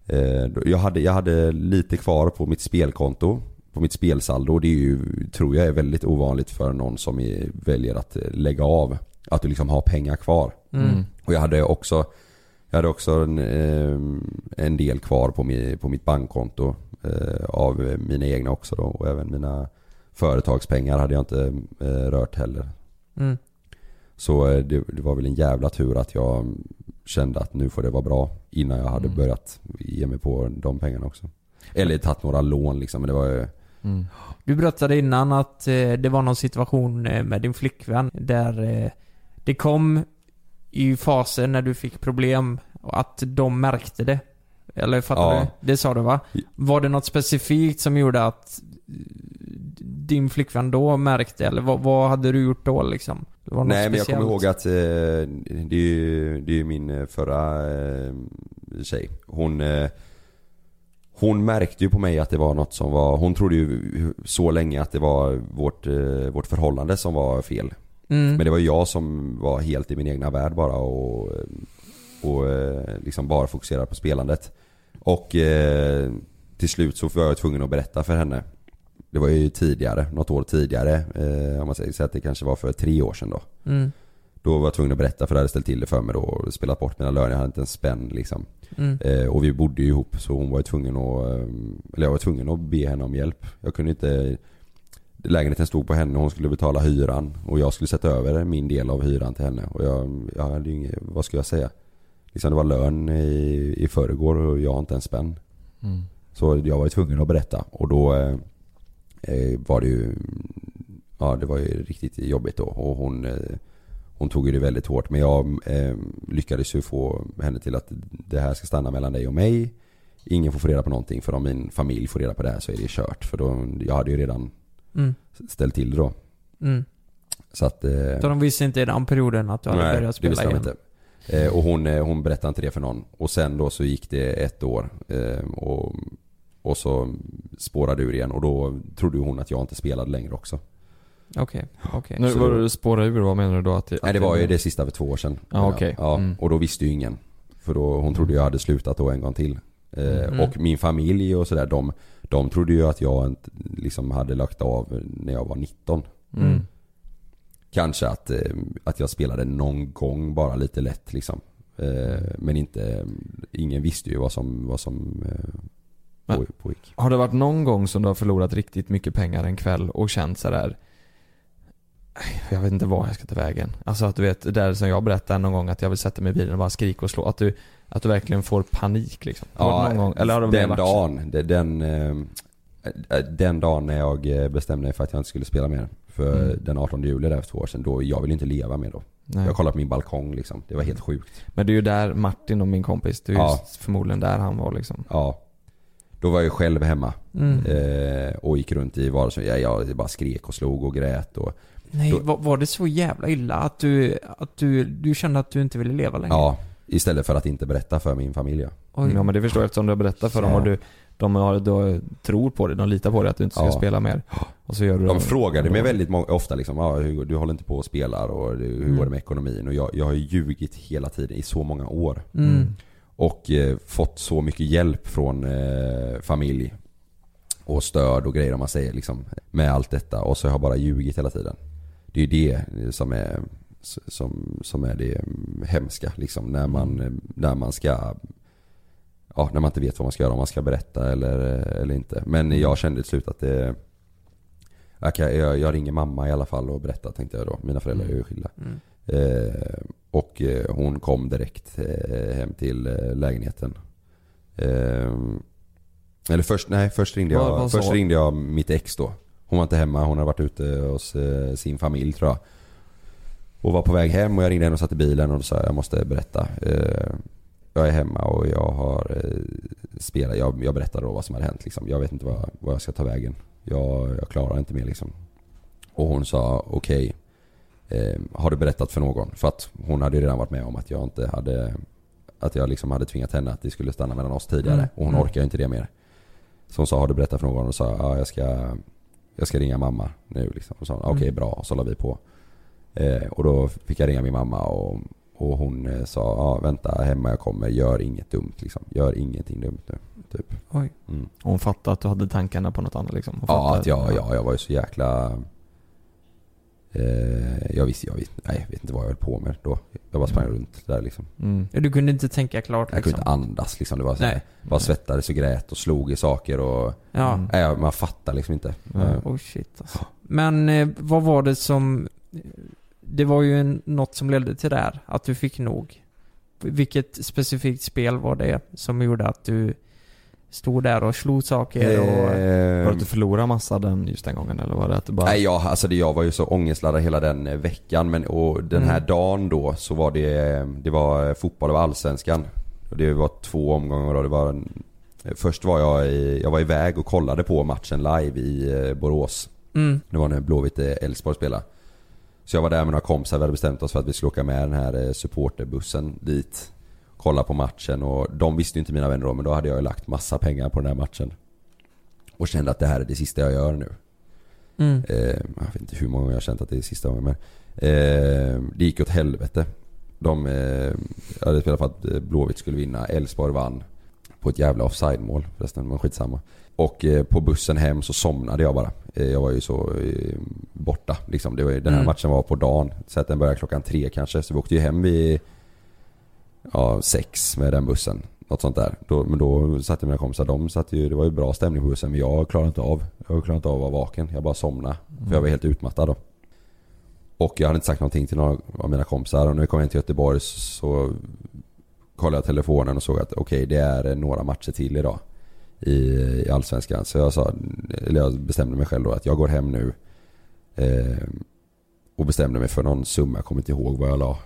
Eh, jag, hade, jag hade lite kvar på mitt spelkonto. På mitt spelsaldo. Det är ju, tror jag är väldigt ovanligt för någon som är, väljer att eh, lägga av. Att du liksom har pengar kvar. Mm. Och jag hade också Jag hade också en, eh, en del kvar på, mi, på mitt bankkonto eh, Av mina egna också då och även mina Företagspengar hade jag inte eh, rört heller Mm. Så eh, det, det var väl en jävla tur att jag Kände att nu får det vara bra Innan jag hade Mm. börjat ge mig på de pengarna också Eller tagit några lån liksom men det var ju Mm. Du berättade innan att det var någon situation med din flickvän där det kom i faser när du fick problem och att de märkte det. Eller fattar Ja. du? Det sa du va? Var det något specifikt som gjorde att din flickvän då märkte eller vad, vad hade du gjort då liksom? Nej men jag kommer speciellt. ihåg att eh, det är ju det är min eh, förra eh, tjej. Hon eh, Hon märkte ju på mig att det var något som var, hon trodde ju så länge att det var vårt, eh, vårt förhållande som var fel. Mm. Men det var jag som var helt i min egna värld bara och, och eh, liksom bara fokuserade på spelandet. Och eh, till slut så var jag tvungen att berätta för henne. Det var ju tidigare, något år tidigare. Eh, om man säger så att det kanske var för tre år sedan då. Mm. Då var jag tvungen att berätta för jag hade ställt till det för mig då och spelat bort mina löner. Jag hade inte en spänn liksom. Mm. Eh, och vi bodde ju ihop så hon var ju tvungen att, eller jag var tvungen att be henne om hjälp. Jag kunde inte Lägenheten stod på henne och hon skulle betala hyran och jag skulle sätta över min del av hyran till henne och jag, jag hade ju inget, vad ska jag säga? Liksom det var lön i, i förrgår och jag har inte en spänn. Mm. Så jag var ju tvungen att berätta och då eh, var det ju Ja det var ju riktigt jobbigt då och hon eh, Hon tog ju det väldigt hårt men jag eh, lyckades ju få henne till att det här ska stanna mellan dig och mig Ingen får få reda på någonting för om min familj får reda på det här så är det kört för då, jag hade ju redan Mm. ställt till då Mm. Så att eh, Så de visste inte i den perioden att du hade Nej, börjat spela igen? inte. Eh, och hon, eh, hon berättade inte det för någon. Och sen då så gick det ett år. Eh, och Och så spårade ur igen och då trodde hon att jag inte spelade längre också. Okej, okej. Nu Så var du spåra ur, vad menar du då? Att, det- Nej att det var ju det sista för två år sedan. Ja, okej. Ja, Mm. och då visste ju ingen. För då, hon trodde jag hade slutat då en gång till. Eh, Mm. Och min familj och sådär, de, de trodde ju att jag inte, liksom hade lagt av när jag var 19. Mm. Kanske att, eh, att jag spelade någon gång bara lite lätt liksom. Eh, Men inte, ingen visste ju vad som, vad som eh, Men- på- pågick. Har det varit någon gång som du har förlorat riktigt mycket pengar en kväll och känt sådär "Nej, jag vet inte var jag ska ta vägen. Alltså att du vet, det där som jag berättade någon gång att jag vill sätta mig i bilen och bara skrika och slå. Att du, att du verkligen får panik liksom. Varit någon gång, eller har det den varit dagen, det- den, eh, eh, den dagen när jag eh, bestämde mig för att jag inte skulle spela mer. För Mm. den 18 juli där för två år sedan, då, jag ville inte leva mer då. Nej. Jag kollade på min balkong liksom, det var helt sjukt. Men det är ju där Martin och min kompis, det är ju Ja. förmodligen där han var liksom. Ja. Då var jag ju själv hemma. Mm. Eh, och gick runt i vardagsrummet. Jag, jag bara skrek och slog och grät och... Nej, Då- var, var det så jävla illa att du, att du, du kände att du inte ville leva längre? Ja, istället för att inte berätta för min familj. Oj. Ja men det förstår jag eftersom du har berättat för dem Ja. och du, de har, då tror på det, de litar på det att du inte ska Ja. spela mer. Och så gör du De det. frågade mig väldigt må- ofta liksom, ah, hur, du håller inte på och spelar och hur Mm. går det med ekonomin? Och jag, jag har ju ljugit hela tiden i så många år. Mm. Och eh, fått så mycket hjälp från eh, familj och stöd och grejer om man säger liksom. Med allt detta och så har jag bara ljugit hela tiden. Det är ju det som är, som, som är det mm, hemska liksom. När man, eh, när man ska Ja, när man inte vet vad man ska göra, om man ska berätta eller, eller inte. Men jag kände till slut att det jag, kan, jag, jag ringer mamma i alla fall och berättar tänkte jag då. Mina föräldrar är ju skilda. Mm. Eh, och eh, hon kom direkt eh, hem till eh, lägenheten. Eh, eller först, nej först ringde jag, först ringde jag mitt ex då. Hon var inte hemma, hon hade varit ute hos eh, sin familj tror jag. Och var på väg hem och jag ringde henne och satt i bilen och sa jag, måste berätta. Eh, jag är hemma och jag har eh, spelat, jag, jag berättade då vad som hade hänt liksom. Jag vet inte vad, vad jag ska ta vägen. Jag, jag klarar inte mer liksom. Och hon sa okej. Eh, har du berättat för någon? För att hon hade ju redan varit med om att jag inte hade Att jag liksom hade tvingat henne att det skulle stanna mellan oss tidigare. Mm. Och hon Mm. orkar ju inte det mer. Så hon sa har du berättat för någon? Och sa ja jag ska Jag ska ringa mamma nu liksom. Och sa okej Mm. bra. Och så la vi på. Eh, och då fick jag ringa min mamma och, och hon eh, sa ja vänta hemma jag kommer. Gör inget dumt liksom. Gör ingenting dumt nu. Typ. Oj. Mm. Hon fattade att du hade tankarna på något annat liksom. Ja, att jag, ja, jag var ju så jäkla... Eh, jag visste, jag vet, nej, jag vet inte vad jag höll på med då. Jag bara sprang runt där liksom. Mm. Ja, Du kunde inte tänka klart Jag liksom. kunde inte andas liksom. Det var så här, Nej. bara svettades och grät och slog i saker och... Ja. Mm. Nej, man fattar liksom inte. Eh, Oh shit alltså. Men eh, vad var det som... Det var ju en, något som ledde till det här, att du fick nog. Vilket specifikt spel var det som gjorde att du stod där och slog saker och... Var det eh, att du förlorade massa den just den gången eller var det att du bara... Nej, jag, alltså det, jag var ju så ångestladdad hela den eh, veckan men och den här Mm. dagen då så var det, det var eh, fotboll av allsvenskan. Och det var två omgångar då. Det var en, eh, först var jag i, jag var iväg och kollade på matchen live i eh, Borås. Mm. Det var när Blåvitt eh, Elfsborg spelade. Så jag var där med några kompisar, vi hade bestämt oss för att vi skulle åka med den här eh, supporterbussen dit. Kolla på matchen och de visste ju inte mina vänner då men då hade jag ju lagt massa pengar på den här matchen. Och kände att det här är det sista jag gör nu. Mm. Eh, jag vet inte hur många gånger jag har känt att det är sista gången men eh, Det gick åt helvete. De eh, hade spelat för att eh, Blåvitt skulle vinna, Elfsborg vann. På ett jävla offside-mål förresten, men skitsamma. Och eh, på bussen hem så somnade jag bara. Eh, jag var ju så eh, borta liksom. Det var, ju- den här Mm. matchen var på dagen. Så att den började klockan tre kanske. Så vi åkte ju hem vid ja, sex med den bussen. Något sånt där. Då, men då satt jag med mina kompisar, de satt ju, det var ju bra stämning på bussen men jag klarade inte av, jag klarade inte av att vara vaken. Jag bara somnade. För jag var helt utmattad då. Och jag hade inte sagt någonting till några av mina kompisar och när vi kom hem till Göteborg så kollade jag telefonen och såg att okej det är några matcher till idag i, i Allsvenskan. Så jag sa, eller jag bestämde mig själv då att jag går hem nu eh, och bestämde mig för någon summa, jag kommer inte ihåg vad jag la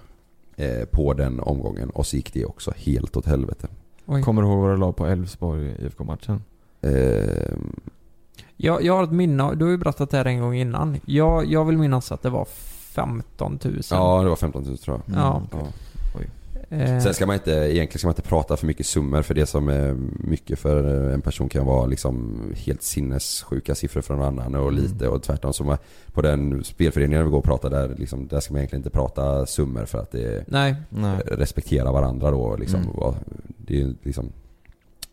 eh, på den omgången och så gick det också helt åt helvete. Oj. Kommer du ihåg vad du la på Elfsborg IFK-matchen? Eh, Jag, jag har ett minne, du har ju berättat det här en gång innan. Jag, jag vill minnas att det var 15 000. ja det var 15 000 tror jag. Ja. Ja. Eh, Sen ska man inte, egentligen ska man inte prata för mycket summor för det som är mycket för en person kan vara liksom helt sinnessjuka siffror från någon annan och lite och tvärtom. Så man, på den spelföreningen vi går och pratar där, liksom, där ska man egentligen inte prata summor för att det Nej. respektera varandra då liksom. Mm. Det är liksom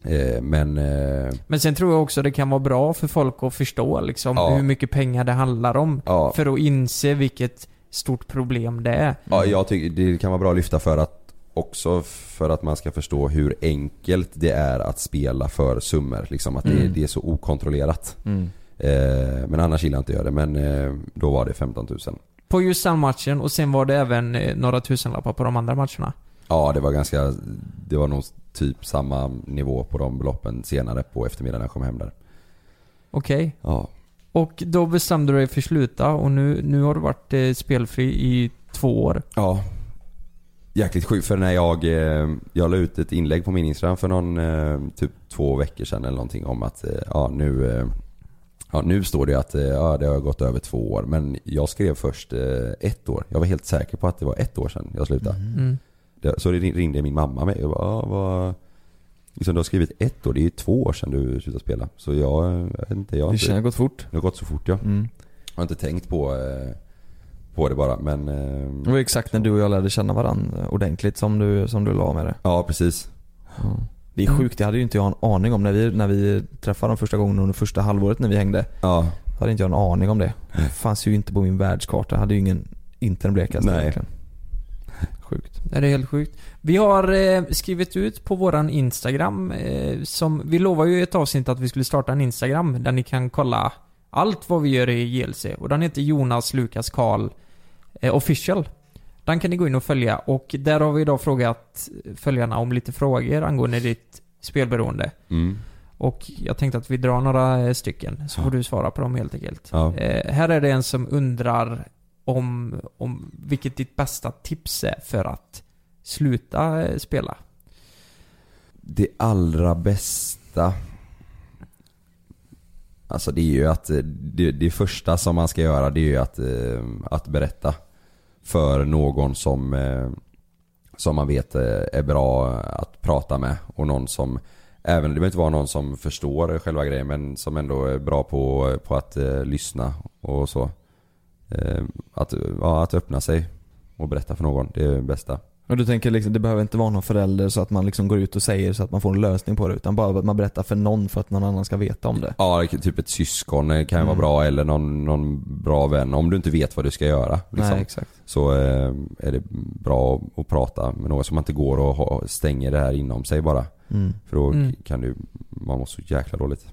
eh, Men eh, Men sen tror jag också det kan vara bra för folk att förstå liksom Ja. hur mycket pengar det handlar om. Ja. För att inse vilket stort problem det är. Ja, jag tycker det kan vara bra att lyfta för att också för att man ska förstå hur enkelt det är att spela för summor. Liksom att det, Mm. det är så okontrollerat. Mm. Eh, men annars gillar jag inte att göra det. Men eh, då var det 15 000. På just den matchen och sen var det även eh, några tusenlappar på de andra matcherna. Ja, det var ganska, det var nog typ samma nivå på de beloppen senare på eftermiddagen när jag kom hem där. Okej. Ja. Och då bestämde du dig för att sluta och nu, nu har du varit eh, spelfri i två år. Ja. Jäkligt sjukt för när jag, eh, jag la ut ett inlägg på min Instagram för någon, eh, typ två veckor sedan eller någonting om att, eh, ja nu, ja nu står det att, ja det har gått över två år. Men jag skrev först ett år. Jag var helt säker på att det var ett år sedan jag slutade. Mm. Det, så det ringde min mamma mig och bara, ja, vad, liksom, du har skrivit ett år, det är ju två år sedan du slutade spela. Så jag, jag vet inte, jag har Det inte, känns gått fort. Det har gått så fort ja. Mm. Jag har inte tänkt på, eh, på det bara men... Eh, Det var exakt när du och jag lärde känna varandra ordentligt som du, som du la med det. Ja, precis. Det är sjukt, det hade ju inte jag en aning om när vi, när vi träffade dem första gången under första halvåret när vi hängde. Ja. Hade inte jag en aning om det. Det fanns ju inte på min världskarta. Jag hade ju ingen, inte en blekaste Nej. egentligen. Sjukt. Det är helt sjukt. Vi har eh, skrivit ut på våran Instagram eh, som, vi lovar ju i ett avsnitt att vi skulle starta en Instagram där ni kan kolla allt vad vi gör i JLC. Och den heter Jonas Lukas Karl eh, official. Den kan ni gå in och följa och där har vi idag frågat följarna om lite frågor angående ditt spelberoende. Mm. Och jag tänkte att vi drar några eh, stycken så får du svara på dem helt enkelt. Ja. Eh, här är det en som undrar om, om vilket ditt bästa tips är för att sluta spela. Det allra bästa Alltså det är ju att eh, det, det första som man ska göra det är ju att, eh, att berätta för någon som, eh, som man vet är bra att prata med och någon som Även, det behöver inte vara någon som förstår själva grejen men som ändå är bra på, på att eh, lyssna och så. Eh, att, ja, att öppna sig och berätta för någon, det är det bästa. Och du tänker liksom, det behöver inte vara någon förälder så att man liksom går ut och säger så att man får en lösning på det. Utan bara att man berättar för någon för att någon annan ska veta om det. Ja, typ ett syskon kan ju vara Mm. bra eller någon, någon bra vän. Om du inte vet vad du ska göra. Liksom, Nej, exakt. Så eh, är det bra att, prata med någon så man inte går och ha, stänger det här inom sig bara. Mm. För då Mm. kan du, man mår så jäkla dåligt.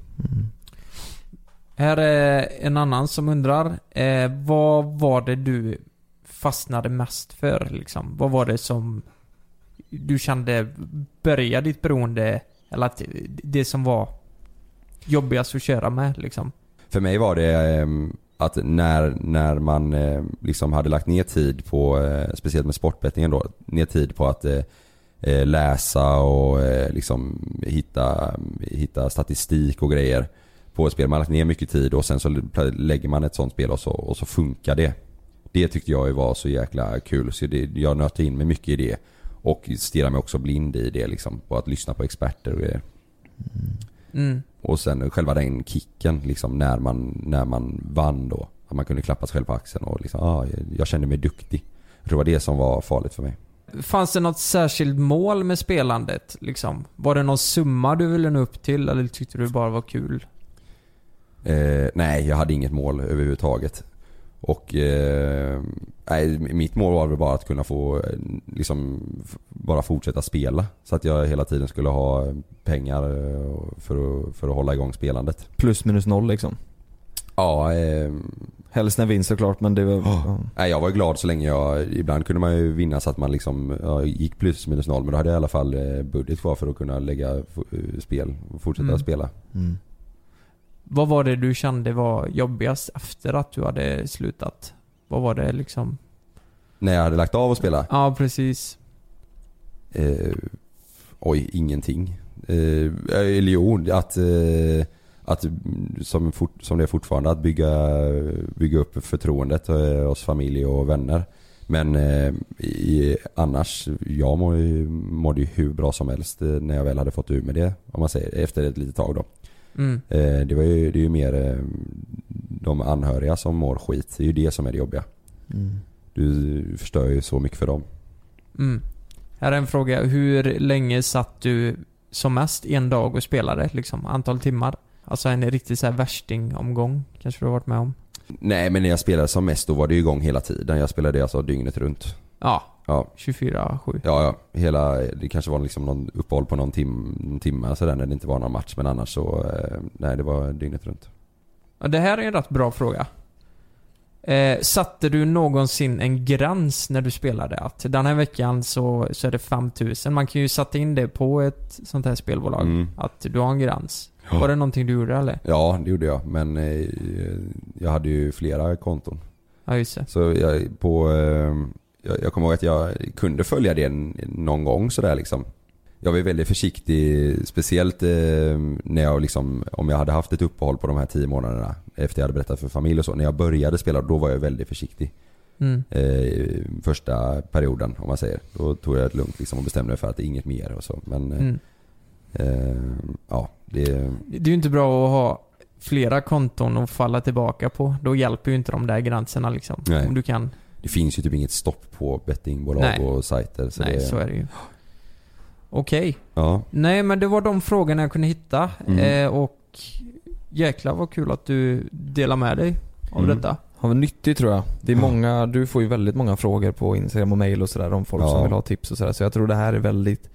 Här är en annan som undrar, eh, vad var det du fastnade mest för liksom? Vad var det som du kände började ditt beroende, eller att det som var jobbigast att köra med liksom? För mig var det ehm, att när, när man ehm, liksom hade lagt ner tid på, eh, speciellt med sportbettingen då, ner tid på att eh, eh, läsa och liksom hitta, hitta statistik och grejer på ett spel. Man har lagt ner mycket tid och sen så lägger man ett sånt spel och så, och så funkar det. Det tyckte jag var så jäkla kul så det, jag nötte in mig mycket i det. Och stirrar mig också blind i det liksom. På att lyssna på experter och grejer. Mm. Och sen själva den kicken liksom när man, när man vann då. Att man kunde klappa sig själv på axeln och liksom, ah, jag, jag kände mig duktig. Jag tror det var det som var farligt för mig. Fanns det något särskilt mål med spelandet liksom? Var det någon summa du ville nå upp till eller tyckte du bara var kul? Eh, nej, jag hade inget mål överhuvudtaget. Och eh, nej, mitt mål var väl bara att kunna få eh, liksom bara fortsätta spela. Så att jag hela tiden skulle ha pengar eh, för att, för att hålla igång spelandet. Plus minus noll liksom. Ja, eh, Helst en vinst såklart men det var... ja. Nej, jag var glad så länge jag, ibland kunde man ju vinna så att man liksom ja, gick plus minus noll men då hade jag i alla fall eh, budget kvar för att kunna lägga spel och fortsätta Mm. spela. Mm. Vad var det du kände var jobbigast efter att du hade slutat? Vad var det liksom? När jag hade lagt av att spela? Ja, precis. Eh, oj, ingenting. Eh, eller jo, att, eh, att som, fort, som det är fortfarande, att bygga, bygga upp förtroendet eh, hos familj och vänner. Men eh, i, annars, jag må, ju- mådde ju hur bra som helst eh, när jag väl hade fått ur med det. Om man säger, efter ett litet tag då. Mm. Eh, det, var ju, det är ju mer eh, de anhöriga som mår skit. Det är ju det som är det jobbiga. Mm. Du förstör ju så mycket för dem. Mm. Här är en fråga. Hur länge satt du som mest en dag och spelade? Liksom, antal timmar? Alltså en riktig så här värsting-omgång kanske du har varit med om? Nej men när jag spelade som mest då var det ju igång hela tiden. Jag spelade alltså dygnet runt. Ja. Ja. 24-7. Ja, ja. Hela, det kanske var liksom någon uppehåll på någon, tim, någon timme sådär när det inte var någon match. Men annars så, eh, nej det var dygnet runt. Ja, det här är en rätt bra fråga. Eh, satte du någonsin en gräns när du spelade? Att den här veckan så, så är det 5000. Man kan ju sätta in det på ett sånt här spelbolag. Mm. Att du har en gräns. Ja. Var det någonting du gjorde eller? Ja, det gjorde jag. Men eh, jag hade ju flera konton. Ja, just det. Så jag, på, eh, jag, jag kommer ihåg att jag kunde följa det någon gång sådär liksom. Jag var väldigt försiktig, speciellt eh, när jag liksom, om jag hade haft ett uppehåll på de här tio månaderna efter jag hade berättat för familj och så. När jag började spela, då var jag väldigt försiktig. Mm. Eh, första perioden om man säger. Då tog jag det lugnt liksom och bestämde mig för att det är inget mer och så. Men eh, Mm. eh, ja, det... Det är ju inte bra att ha flera konton att falla tillbaka på. Då hjälper ju inte de där gränserna liksom. Nej. Om du kan... Det finns ju typ inget stopp på bettingbolag Nej. och sajter. Så Nej, det, så är det ju. Okej. Ja. Nej, men det var de frågorna jag kunde hitta. Mm. Eh, och jäklar vad kul att du delar med dig av Mm. detta. Ja, men nyttigt tror jag. Det är många, du får ju väldigt många frågor på Instagram och mail och sådär om folk Ja. som vill ha tips och sådär. Så jag tror det här är väldigt,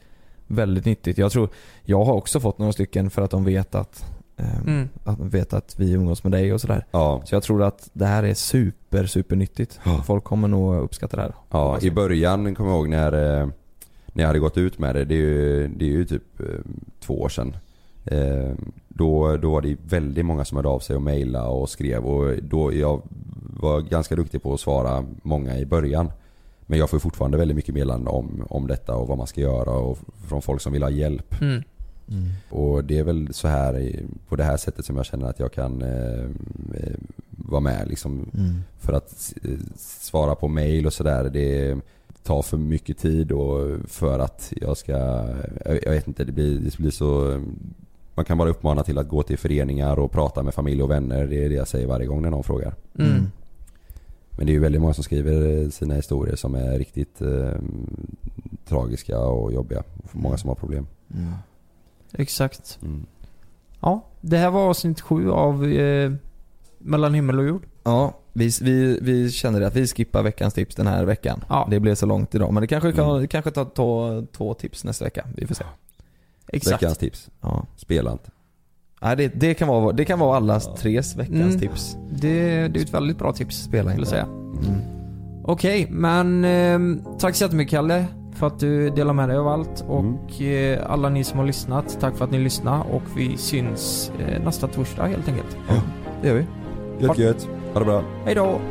väldigt nyttigt. Jag tror, jag har också fått några stycken för att de vet att, Mm. att, de vet att vi umgås med dig och sådär. Ja. Så jag tror att det här är super, super nyttigt. Ja. Folk kommer nog uppskatta det här. Ja, i början kommer jag ihåg när, eh, när jag hade gått ut med det. Det är ju, det är ju typ eh, två år sedan. Eh, Då, då var det väldigt många som hörde av sig och mejlade och skrev och då jag var ganska duktig på att svara många i början. Men jag får fortfarande väldigt mycket meddelanden om, om detta och vad man ska göra och från folk som vill ha hjälp. Mm. Och det är väl så här på det här sättet som jag känner att jag kan eh, eh, vara med liksom. Mm. För att eh, svara på mail och sådär det tar för mycket tid och för att jag ska, jag jag vet inte, det blir, det blir så man kan bara uppmana till att gå till föreningar och prata med familj och vänner. Det är det jag säger varje gång när någon frågar. Mm. Men det är ju väldigt många som skriver sina historier som är riktigt eh, tragiska och jobbiga. Många som har problem. Exakt. Mm. Ja, det här var avsnitt sju av eh, Mellan himmel och jord. Ja, vi, vi, vi känner att vi skippar veckans tips den här veckan. Det blev så långt idag. Men det kanske kan, Mm. kanske ta två, två tips nästa vecka. Vi får se. Exakt. Veckans tips. Ja. Spela inte. Nej, det, det, kan vara, det kan vara allas tres veckans Mm. tips. Det, det är ett väldigt bra tips. Spela inte. säga. Okej, men eh, tack så jättemycket Kalle för att du delar med dig av allt och eh, alla ni som har lyssnat, tack för att ni lyssnade och vi syns eh, nästa torsdag helt enkelt. Det gör vi. Gött gött. Ha det bra. Hej då.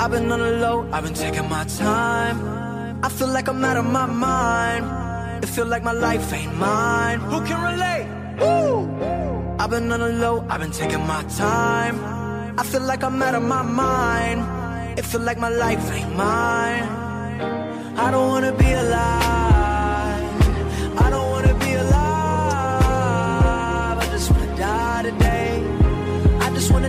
I've been on the low, I've been taking my time. I feel like I'm out of my mind. It feel like my life ain't mine. Who can relate? Woo! I've been on the low, I've been taking my time. I feel like I'm out of my mind. It feel like my life ain't mine. I don't wanna be alive. I don't wanna be alive. I just wanna die today. I just wanna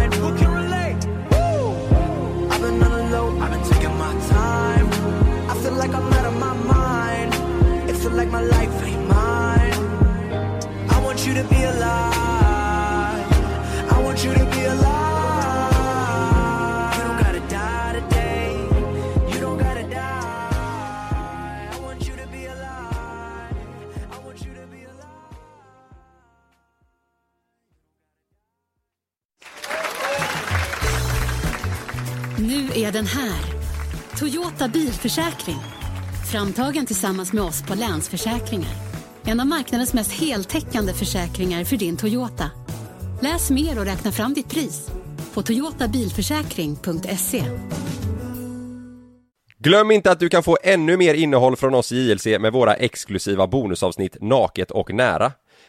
you to be alive. I want you to be alive. You don't gotta die today. You don't gotta die. I want you to be alive. I want you to be alive. Nu är den här. Toyota bilförsäkring. Framtagen tillsammans med oss på Länsförsäkringar. En av marknadens mest heltäckande försäkringar för din Toyota. Läs mer och räkna fram ditt pris på toyotabilförsäkring.se. Glöm inte att du kan få ännu mer innehåll från oss i JLC med våra exklusiva bonusavsnitt Naket och nära.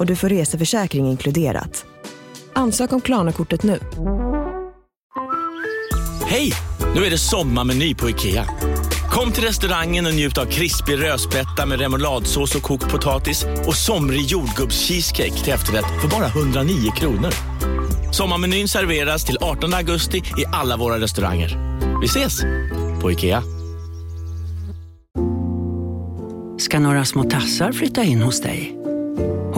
och du får reseförsäkring inkluderat. Ansök om Klarna-kortet nu. Hej! Nu är det sommarmeny på IKEA. Kom till restaurangen och njut av krispig rödspätta med remouladsås och kokt potatis och somrig jordgubbscheesecake till efterrätt för bara 109 kronor. Sommarmenyn serveras till 18 augusti i alla våra restauranger. Vi ses! På IKEA. ska några små tassar flytta in hos dig.